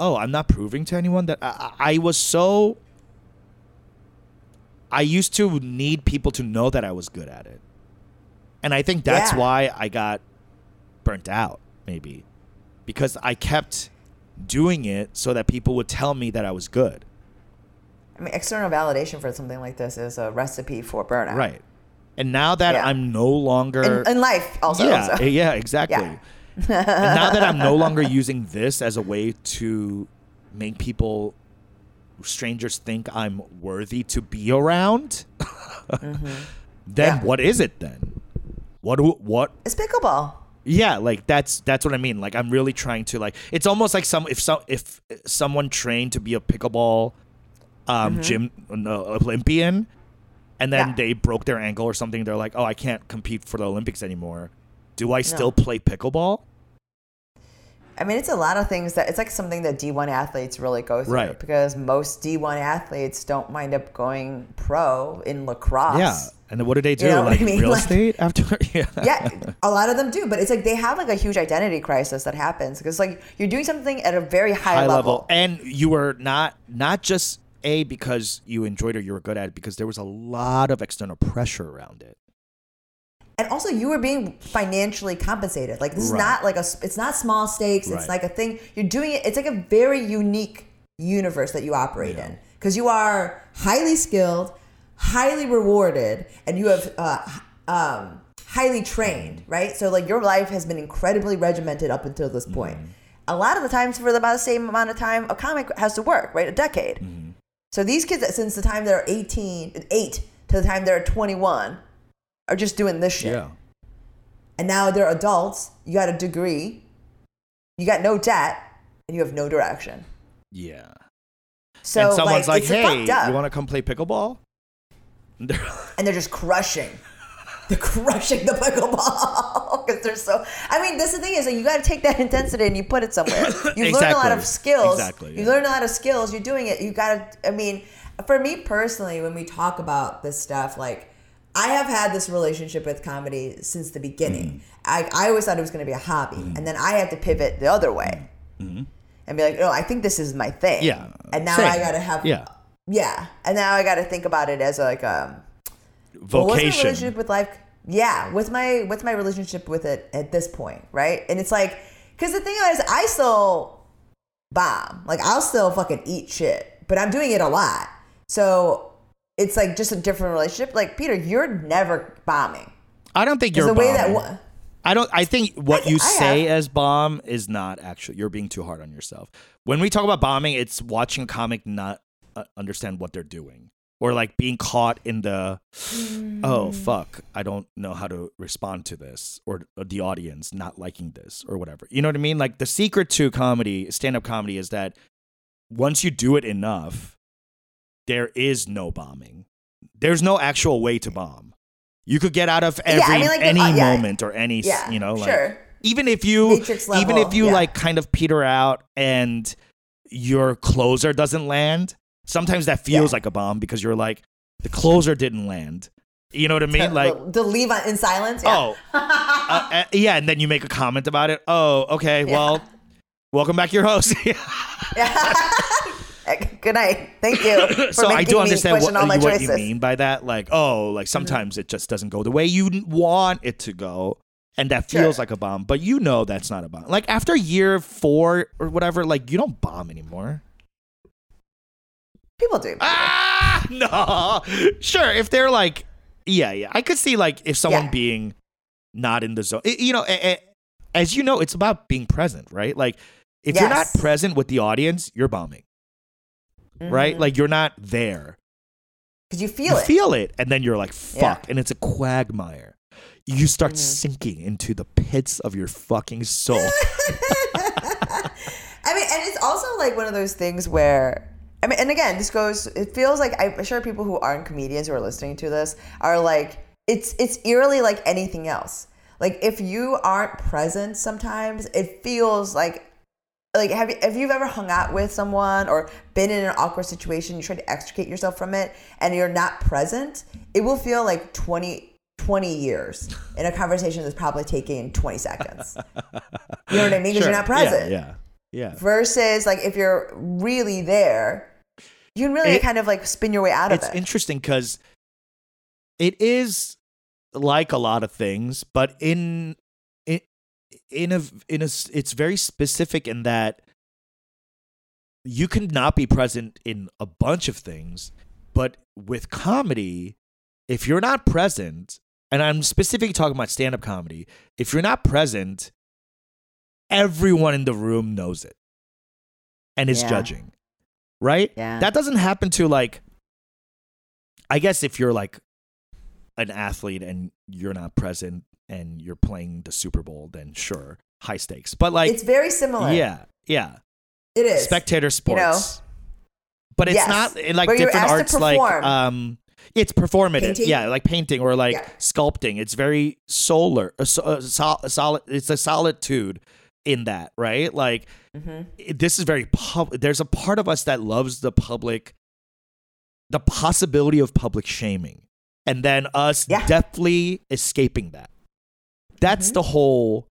oh, I'm not proving to anyone that I, I was so. I used to need people to know that I was good at it. And I think that's Yeah. why I got burnt out, maybe. Because I kept doing it so that people would tell me that I was good. I mean, external validation for something like this is a recipe for burnout. Right. And now that Yeah. I'm no longer In, in life, also. yeah, so. Eh, yeah, exactly. Yeah. and now that I'm no longer using this as a way to make people, strangers think I'm worthy to be around, mm-hmm. then Yeah. what is it then? What do, what? It's pickleball. Yeah, like that's that's what I mean. Like I'm really trying to like. It's almost like some if some if someone trained to be a pickleball um, gym no, Olympian, and then Mm-hmm. Yeah. they broke their ankle or something. They're like, oh, I can't compete for the Olympics anymore. Do I still play pickleball? I mean, it's a lot of things that it's like something that D1 athletes really go through Right. because most D1 athletes don't wind up going pro in lacrosse. Yeah. And then what do they do? know like I mean? real Like- estate after? yeah. yeah, a lot of them do, but it's like they have like a huge identity crisis that happens because like you're doing something at a very high, High level. level. and you are not not just a because you enjoyed it, you were good at it, because there was a lot of external pressure around it. and also you were being financially compensated. Like this is not like a it's not small stakes. It's Right. like a thing you're doing it. It's like a very unique universe that you operate in because you are highly skilled, highly rewarded, and you have uh, um, highly trained. Right. So like your life has been incredibly regimented up until this point. A lot of the times, for about the same amount of time, a comic has to work. Right, a decade. So these kids, since the time they're 18, 8 to the time they're 21, are just doing this shit. Yeah. And now they're adults. You got a degree. You got no debt, and you have no direction. Yeah. So and someone's like, it's "Hey, you want to come play pickleball?" And they're and they're just crushing. They're crushing the pickleball because they're so. I mean, this is the thing is that you got to take that intensity and you put it somewhere. You've learned a lot of skills. Exactly, You yeah. learn a lot of skills. You're doing it. You got to. I mean, for me personally, when we talk about this stuff, like I have had this relationship with comedy since the beginning. Mm-hmm. I I always thought it was going to be a hobby, and then I had to pivot the other way. And be like, no, I think this is my thing. Mm-hmm. Yeah. And now Same. I got to have, Yeah. yeah. And now I got to think about it as like um, well, what's my relationship with life? Yeah, with my with my relationship with it at this point, right? And it's like, because the thing is, I still bomb. Like I'll still fucking eat shit, but I'm doing it a lot. So it's like just a different relationship. Like Peter, you're never bombing. I don't think you're the way that. Wa- I don't. I think what I- you I say have. as bomb is not actually. You're being too hard on yourself. When we talk about bombing, it's watching a comic not uh, understand what they're doing. Or like being caught in the Mm. oh fuck i don't know how to respond to this or, or the audience not liking this or whatever you know what i mean like the secret to comedy stand-up comedy is that once you do it enough there is no bombing there's no actual way to bomb you could get out of Yeah, I every mean, like, any uh, yeah. moment or any Yeah, you know like sure. even if you even if you like kind of peter out and your closer doesn't land sometimes that feels Yeah. like a bomb because you're like the closer didn't land you know what i mean like the, leave in silence. Yeah. oh uh, uh, yeah and then you make a comment about it oh okay well welcome back your host Good night. Thank you. So i do understand what, what you choices. Mm-hmm. mean by that like oh like sometimes it just doesn't go the way you want it to go and that feels Sure. like a bomb but you know that's not a bomb like after year four or whatever like you don't bomb anymore People do. ah no sure if they're like yeah yeah i could see like if someone Yeah. being not in the zone I- you know a- a- as you know it's about being present right like if you're not present with the audience you're bombing right like you're not there Because you you feel it. feel it and then you're like fuck Yeah. and it's a quagmire you start Mm-hmm. sinking into the pits of your fucking soul I mean, and it's also like one of those things where I mean, and again, this goes. It feels like I'm sure people who aren't comedians who are listening to this are like, it's it's eerily like anything else. Like if you aren't present, sometimes it feels like. Like have you have you ever hung out with someone or been in an awkward situation? You try to extricate yourself from it, and you're not present. It will feel like 20, 20 years in a conversation that's probably taking twenty seconds. You know what I mean? Because Sure. you're not present yeah yeah, yeah. versus like if you're really there you can really It- kind of like spin your way out of it. it's interesting because it is like a lot of things, but in in in a in a it's very specific in that you can not be present in a bunch of things, but with comedy, if you're not present, and I'm specifically talking about stand up comedy, if you're not present, everyone in the room knows it and is Yeah. judging. Right? Yeah. That doesn't happen to like I guess if you're like an athlete and you're not present and you're playing the Super Bowl, then sure, high stakes. But like it's very similar yeah, yeah. it is Spectator sports. but it's Yes. not eh, like Where different arts like um it's performative. Painting? Yeah, like painting or like Yeah. sculpting. It's very solar, a, so- a sol- solid it's a solitude in that, right? Like Mm-hmm. this is very pub there's a part of us that loves the public the possibility of public shaming and then us Yeah. deftly escaping that that's Mm-hmm. the whole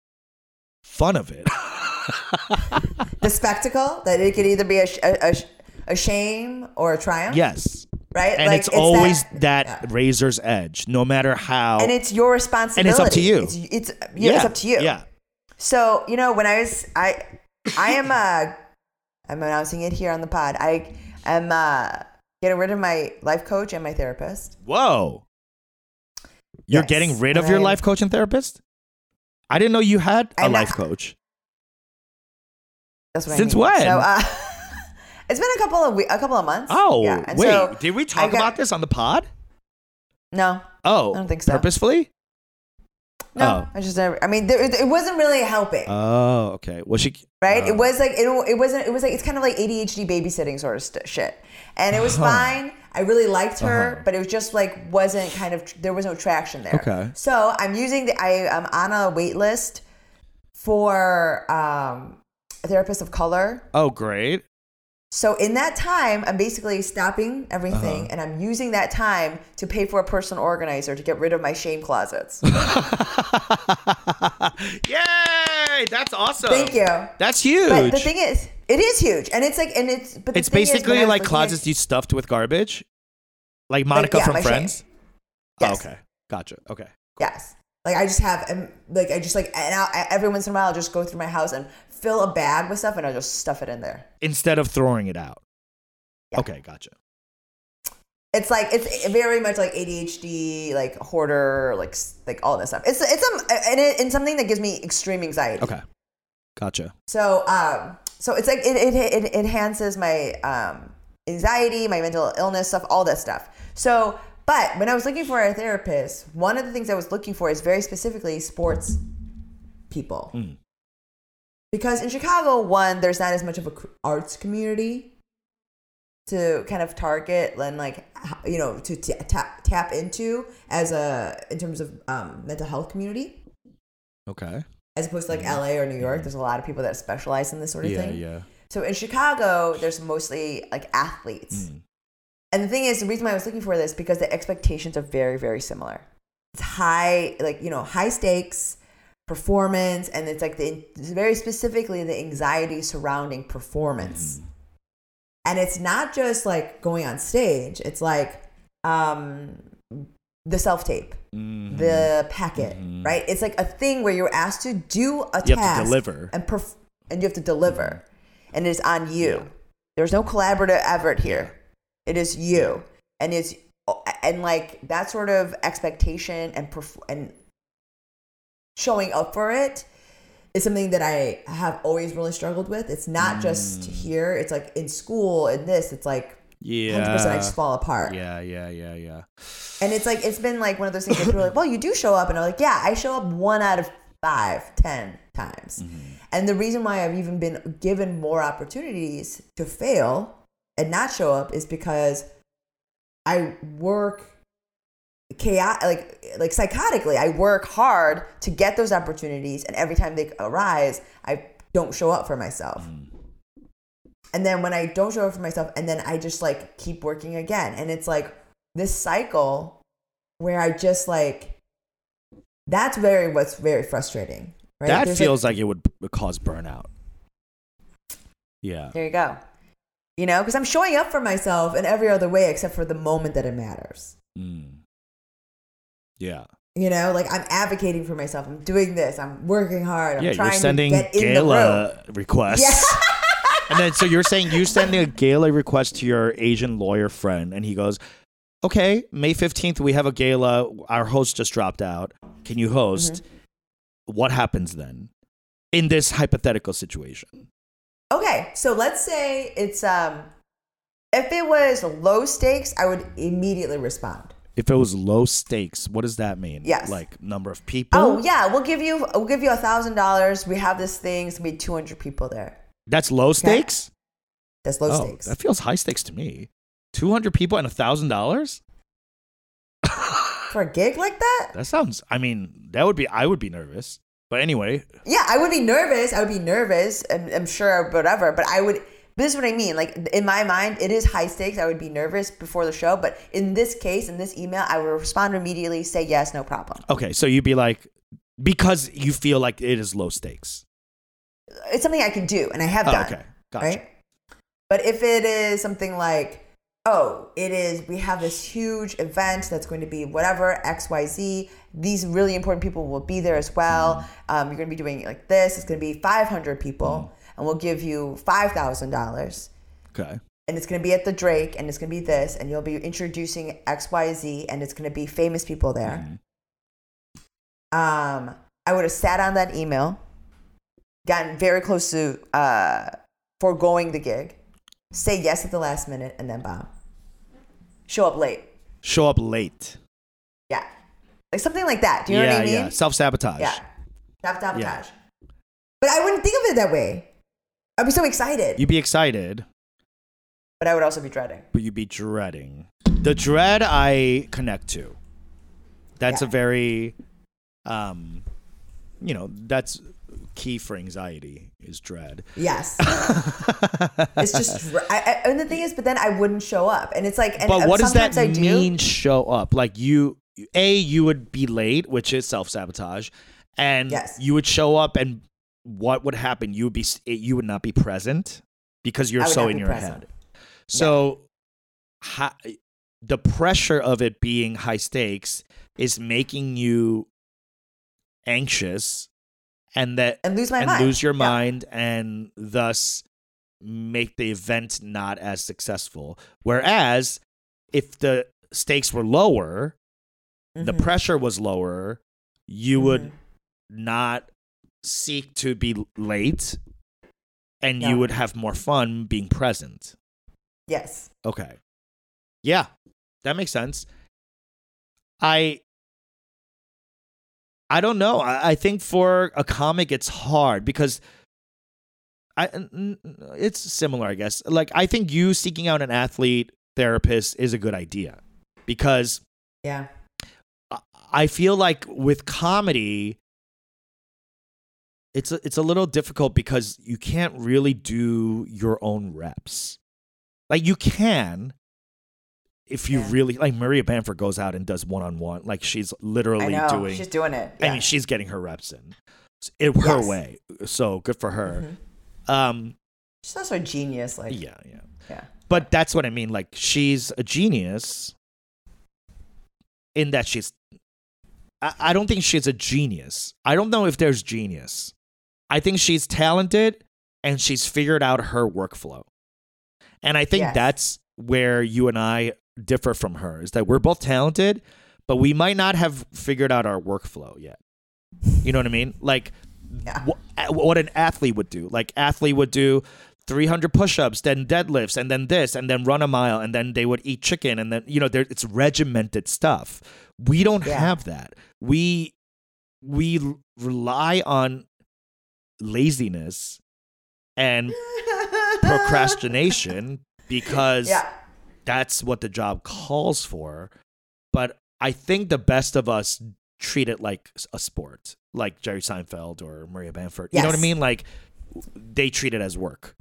fun of it the spectacle that it could either be a, sh- a, sh- a shame or a triumph yes right and Like, it's, always that, that, yeah. razor's edge no matter how and it's your responsibility And it's up to you. it's, it's yeah, it's up to you yeah So you know, when I was I, I am uh, I'm announcing it here on the pod. I am uh, getting rid of my life coach and my therapist. whoa you're Yes. getting rid of And your I'm- life coach and therapist i didn't know you had a life coach That's what Since I mean. when? So uh, it's been a couple of we- a couple of months. oh yeah. Wait so did we talk got- about this on the pod No, oh I don't think so. purposefully no. Oh. I just never. I mean, there, it wasn't really helping. Oh, okay. Well, she right? uh, it was like it, it wasn't. It was like it's kind of like ADHD babysitting sort of st- shit, and it was Uh-huh. fine. I really liked her, Uh-huh. but it was just like wasn't kind of there was no traction there. Okay. So I'm using the I am on a wait list for um, a therapist of color. Oh, great. So in that time, I'm basically stopping everything, Uh-huh. and I'm using that time to pay for a personal organizer to get rid of my shame closets. Yay! That's awesome. Thank you. That's huge. But the thing is, it is huge, and it's like, and it's but it's thing is, basically like closets at- you stuffed with garbage, like Monica yeah, from my shame. Friends. Oh, okay, gotcha. Okay. Yes. Like I just have, like I just like, and I'll, every once in a while, I'll just go through my house and fill a bag with stuff, and I'll just stuff it in there. Instead of throwing it out. Yeah. Okay, gotcha. It's like it's very much like ADHD, like hoarder, like like all this stuff. It's it's um and, it, and something that gives me extreme anxiety. Okay, gotcha. So um so it's like it it, it enhances my um anxiety, my mental illness stuff, all that stuff. So, but when I was looking for a therapist, one of the things I was looking for is very specifically sports people. Because in Chicago, one, there's not as much of a arts community to kind of target and like you know to t- tap tap into as a in terms of um, mental health community Okay. as opposed to like LA or New York. There's a lot of people that specialize in this sort of Yeah, thing. yeah. So in Chicago, there's mostly like athletes. Mm. And the thing is, the reason why I was looking for this because the expectations are very, very similar. It's high, like you know, high stakes performance, and it's like the very specifically the anxiety surrounding performance. And it's not just like going on stage; it's like um, the self tape, Mhm. the packet, right? It's like a thing where you're asked to do a You have to task deliver. and perf- and you have to deliver, and it's on you. There's no collaborative effort here. It is you, and it's and like that sort of expectation and perf- and showing up for it is something that I have always really struggled with. It's not just mm. here. It's like in school and this. It's like Yeah. hundred percent. I just fall apart. Yeah, yeah, yeah, yeah. And it's like it's been like one of those things where people are like, "Well, you do show up," and I'm like, "Yeah, I show up one out of five, ten times." Mm-hmm. And the reason why I've even been given more opportunities to fail and not show up is because I work chaotic, like like psychotically. I work hard to get those opportunities, and every time they arise, I don't show up for myself. And then when I don't show up for myself, and then I just like keep working again, and it's like this cycle where I just like that's very what's very frustrating. Right? That There's, feels like, it would cause burnout. Yeah. there you go. You know, because I'm showing up for myself in every other way except for the moment that it matters. Mm. Yeah. You know, like I'm advocating for myself. I'm doing this. I'm working hard. I'm yeah, trying you're sending to get in the room. gala requests. and then so you're saying you're sending a gala request to your Asian lawyer friend, and he goes, "Okay, May fifteenth, we have a gala. Our host just dropped out. Can you host?" Mm-hmm. What happens then in this hypothetical situation? Okay, so let's say it's um, if it was low stakes, I would immediately respond. If it was low stakes, what does that mean? Yes. like number of people. Oh yeah, we'll give you we'll give you a thousand dollars. We have this thing. It's gonna be two hundred people there. that's low stakes. That's low oh, stakes. that feels high stakes to me. Two hundred people and a thousand dollars. For a gig like that? That sounds. I mean, that would be. I would be nervous. But anyway, Yeah, I would be nervous. I would be nervous. I'm, I'm sure, whatever. But I would. This is what I mean. Like in my mind, it is high stakes. I would be nervous before the show. But in this case, in this email, I would respond immediately, say yes, no problem. okay. So you'd be like, because you feel like it is low stakes. It's something I can do, and I have Oh, done. okay. Gotcha. Right. But if it is something like, oh, it is, we have this huge event that's going to be whatever, XYZ, these really important people will be there as well. Mm-hmm. Um, you're going to be doing it like this. It's going to be 500 people, and we'll give you $5,000. Okay. And it's going to be at the Drake, and it's going to be this, and you'll be introducing XYZ, and it's going to be famous people there. Um, I would have sat on that email, gotten very close to uh, foregoing the gig, say yes at the last minute, and then bomb. Show up late. Show up late. Yeah. Like something like that. Do you yeah, know what I mean? yeah. Self sabotage. Yeah. Self sabotage. But I wouldn't think of it that way. I'd be so excited, You'd be excited, but I would also be dreading. but you'd be dreading. The dread I connect to. That's Yeah. a very, um, you know, that's key for anxiety is dread. Yes. it's just, dr- I, I, and the thing is, but then I wouldn't show up. And it's like, and but what does that sometimes I do. mean? Show up like you. A you would be late, which is self sabotage, and Yes. you would show up, and what would happen? You would be you would not be present because you're so in your present. head. So, hi, the pressure of it being high stakes is making you anxious, and that And lose my and mind. lose your Yeah. mind and thus make the event not as successful. Whereas if the stakes were lower, the Mhm. pressure was lower, you would Mhm. not seek to be late and Yeah. you would have more fun being present. Yes. Okay. Yeah, that makes sense. I I don't know. I, I think for a comic it's hard because I it's similar, I guess. Like I think you seeking out an athlete therapist is a good idea because Yeah. I- I feel like with comedy it's a, it's a little difficult because you can't really do your own reps. Like you can if you Yeah. really like Maria Bamford goes out and does one on one. Like she's I literally know. doing She's doing it. I mean she's getting her reps in. It her Yes. way. So good for her. Mhm. Um She's also a genius. Like, yeah, yeah. yeah. But that's what I mean. Like she's a genius in that she's. I, I don't think she's a genius. I don't know if there's genius. I think she's talented and she's figured out her workflow. And I think Yes. that's where you and I differ from her is that we're both talented, but we might not have figured out our workflow yet. You know what I mean? Like Yeah. wh- what an athlete would do. Like athlete would do 300 push-ups, then deadlifts, and then this, and then run a mile, and then they would eat chicken, and then you know there it's regimented stuff. We don't Yeah. have that. We we rely on laziness and procrastination because yeah. that's what the job calls for. But I think the best of us treat it like a sport, like Jerry Seinfeld or Maria Bamford. You know what I mean? Like they treat it as work.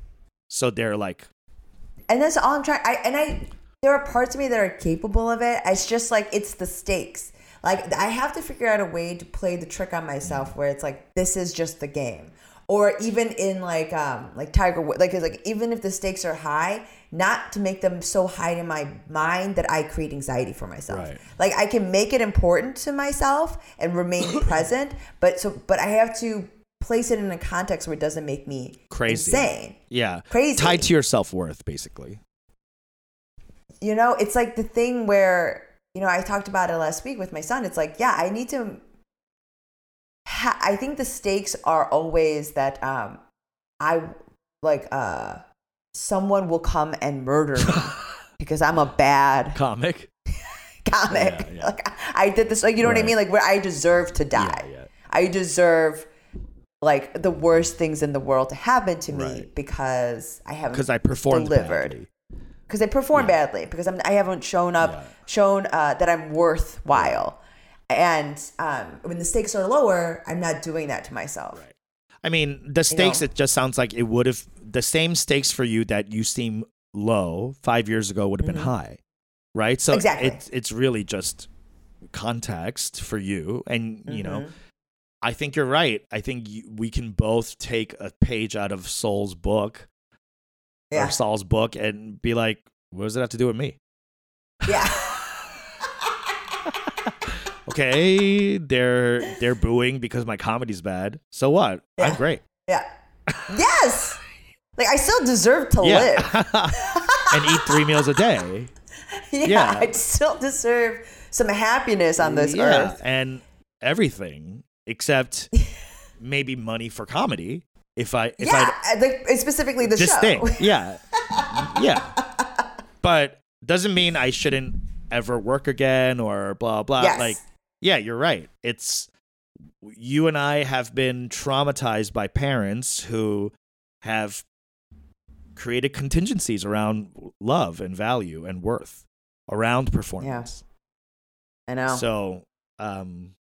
So they're like, and that's all I'm trying. I and I there are parts of me that are capable of it. It's just like it's the stakes. Like I have to figure out a way to play the trick on myself mm. where it's like this is just the game. Or even in like um like Tiger Woods, like like even if the stakes are high, not to make them so high in my mind that I create anxiety for myself. Right. Like I can make it important to myself and remain present, but so but I have to place it in a context where it doesn't make me Crazy. insane. yeah, Crazy. tied to your self worth, basically. you know it's like the thing where you know i talked about it last week with my son it's like yeah i need to ha- i think the stakes are always that um i like uh someone will come and murder me because i'm a bad Comic. comic Yeah, yeah. like i did this like you know what i mean like where i deserve to die Yeah, i deserve like the worst things in the world to happen to me Right. because i haven't Because I performed delivered badly. because I perform Yeah. badly because I'm I haven't shown up Yeah. shown uh, that I'm worthwhile, and um, when the stakes are lower, I'm not doing that to myself. Right. I mean, the stakes, know? it just sounds like it would have, the same stakes for you that you seem low five years ago would have been high, right? So Mm-hmm. Exactly. it's, it's really just context for you. And, you know, Mhm. I think you're right. I think you, we can both take a page out of Saul's book Yeah, or Saul's book and be like, what does it have to do with me? yeah, Okay, they're they're booing because my comedy's bad. So what? I'm great. yeah. Yes, like I still deserve to live. and eat three meals a day. Yeah, Yeah. I still deserve some happiness on this yeah, earth. and everything except maybe money for comedy. If I if yeah, I uh, like specifically the this show. thing, yeah, yeah, but doesn't mean I shouldn't ever work again or blah blah. Yes. Like, yeah, you're right. It's you and I have been traumatized by parents who have created contingencies around love and value and worth around performance. I know. So, um,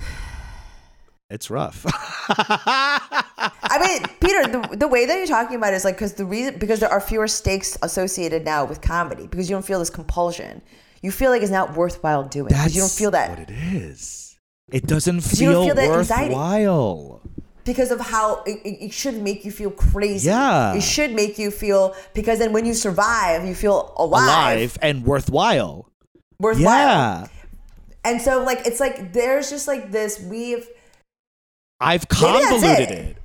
it's rough. I mean, Peter, the, the way that you're talking about it is like because the reason because there are fewer stakes associated now with comedy because you don't feel this compulsion. You feel like it's not worthwhile doing because you don't feel that what it is. It doesn't you don't feel, feel that anxiety. worthwhile. because of how it, it, it should make you feel crazy. Yeah. it should make you feel because then when you survive, you feel alive, Alive and worthwhile. worthwhile. Yeah. And so like it's like there's just like this we've I've convoluted it. it.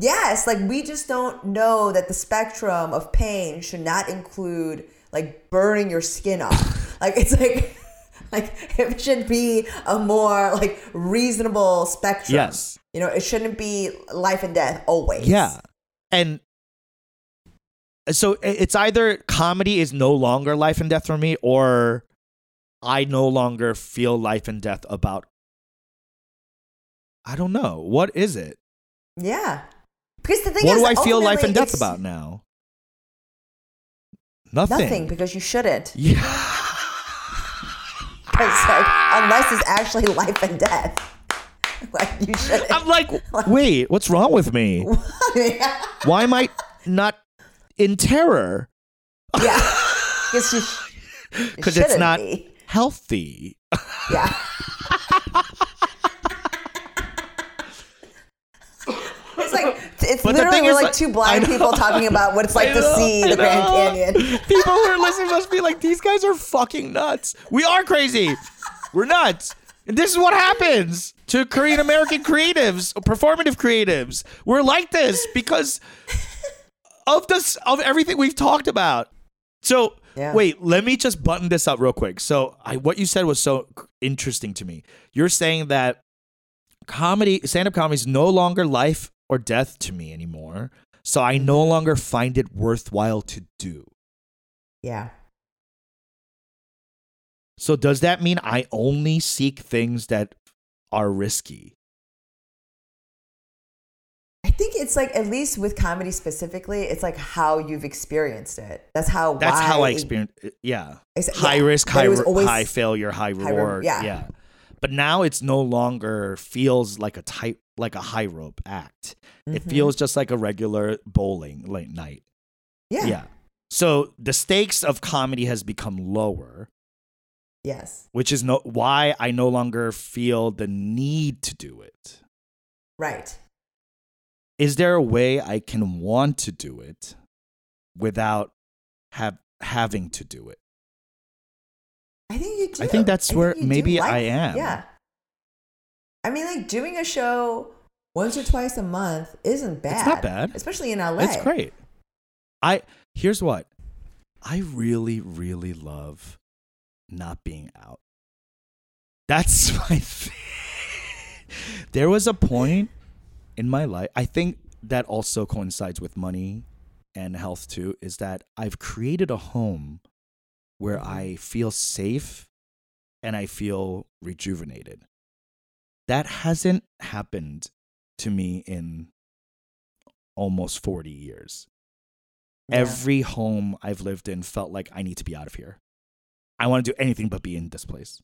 Yes, like we just don't know that the spectrum of pain should not include like burning your skin off. Like it's like like it should be a more like reasonable spectrum. Yes. You know, it shouldn't be life and death always. Yeah. And so it's either comedy is no longer life and death for me, or I no longer feel life and death about. I don't know what is it. Yeah. Because the thing What is, What do I feel life and death about now? Nothing. Nothing, because you shouldn't. Yeah. Like, unless it's actually life and death. like you shouldn't. I'm like, wait, what's wrong with me? yeah. Why am I not in terror? Because sh- Because it's not be. healthy. Yeah. It's But literally we're like, like, two blind people talking about what it's like I to see the Grand. Canyon. People who are listening must be like, these guys are fucking nuts. We are crazy. We're nuts. And this is what happens to Korean American creatives, performative creatives. We're like this because of this of everything we've talked about. So Yeah. wait, let me just button this up real quick. So I, what you said was so interesting to me. You're saying that comedy, stand-up comedy is no longer life or death to me anymore. So I no mm-hmm. longer find it worthwhile to do. Yeah. So does that mean I only seek things that are risky? I think it's like at least with comedy specifically, it's like how you've experienced it. That's how. That's how I it- experience. Uh, yeah, high yeah, risk, high always- high failure, high re- reward. yeah. yeah. But now it's no longer feels like a tight, like a high rope act. It Mhm. feels just like a regular bowling late night. Yeah. yeah. So the stakes of comedy has become lower, Yes. which is no why I no longer feel the need to do it. Right. is there a way I can want to do it without have having to do it? I think you do. I think that's where you do maybe like- I am. Yeah. I mean, like doing a show once or twice a month isn't bad. It's not bad. especially in LA. It's great. I here's what I really really love not being out. That's my thing. There was a point in my life. I think that also coincides with money and health too. Is that I've created a home where I feel safe and I feel rejuvenated. That hasn't happened to me in almost 40 years. Yeah. Every home I've lived in felt like I need to be out of here. I want to do anything but be in this place.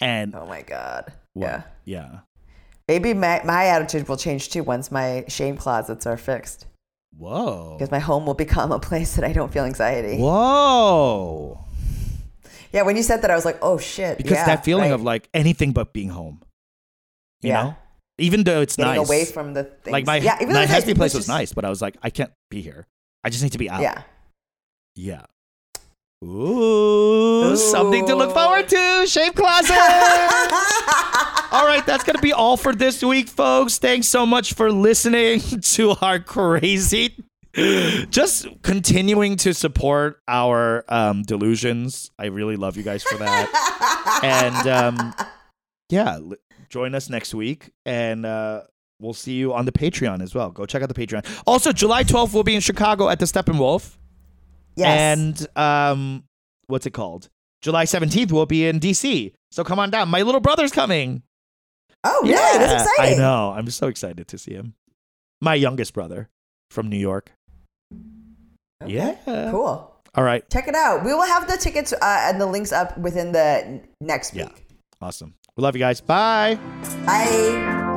And Oh my god. well, Yeah. yeah. Maybe my, my attitude will change too once my shame closets are fixed. Whoa. Because my home will become a place that I don't feel anxiety. Whoa. Yeah, when you said that, I was like, oh shit. Because yeah, that feeling right. of like anything but being home. You Yeah. know? Even though it's getting nice. away from the things. like my yeah, even though my nice, place was just- nice, but I was like, I can't be here. I just need to be out. Yeah. Yeah. Ooh, something to look forward to. Shave closet. all right, that's going to be all for this week, folks. Thanks so much for listening to our crazy. Just continuing to support our um, delusions. I really love you guys for that. and um, yeah, l- join us next week. And uh, we'll see you on the Patreon as well. Go check out the Patreon. Also, July 12th, we'll be in Chicago at the Steppenwolf. Yes. And um, what's it called? July 17th, we'll be in DC. So come on down. My little brother's coming. oh, really? That's exciting. I know. I'm so excited to see him. My youngest brother from New York. Okay. Yeah. Cool. All right. Check it out. We will have the tickets uh, and the links up within the next Yeah. Awesome. We love you guys. Bye. Bye.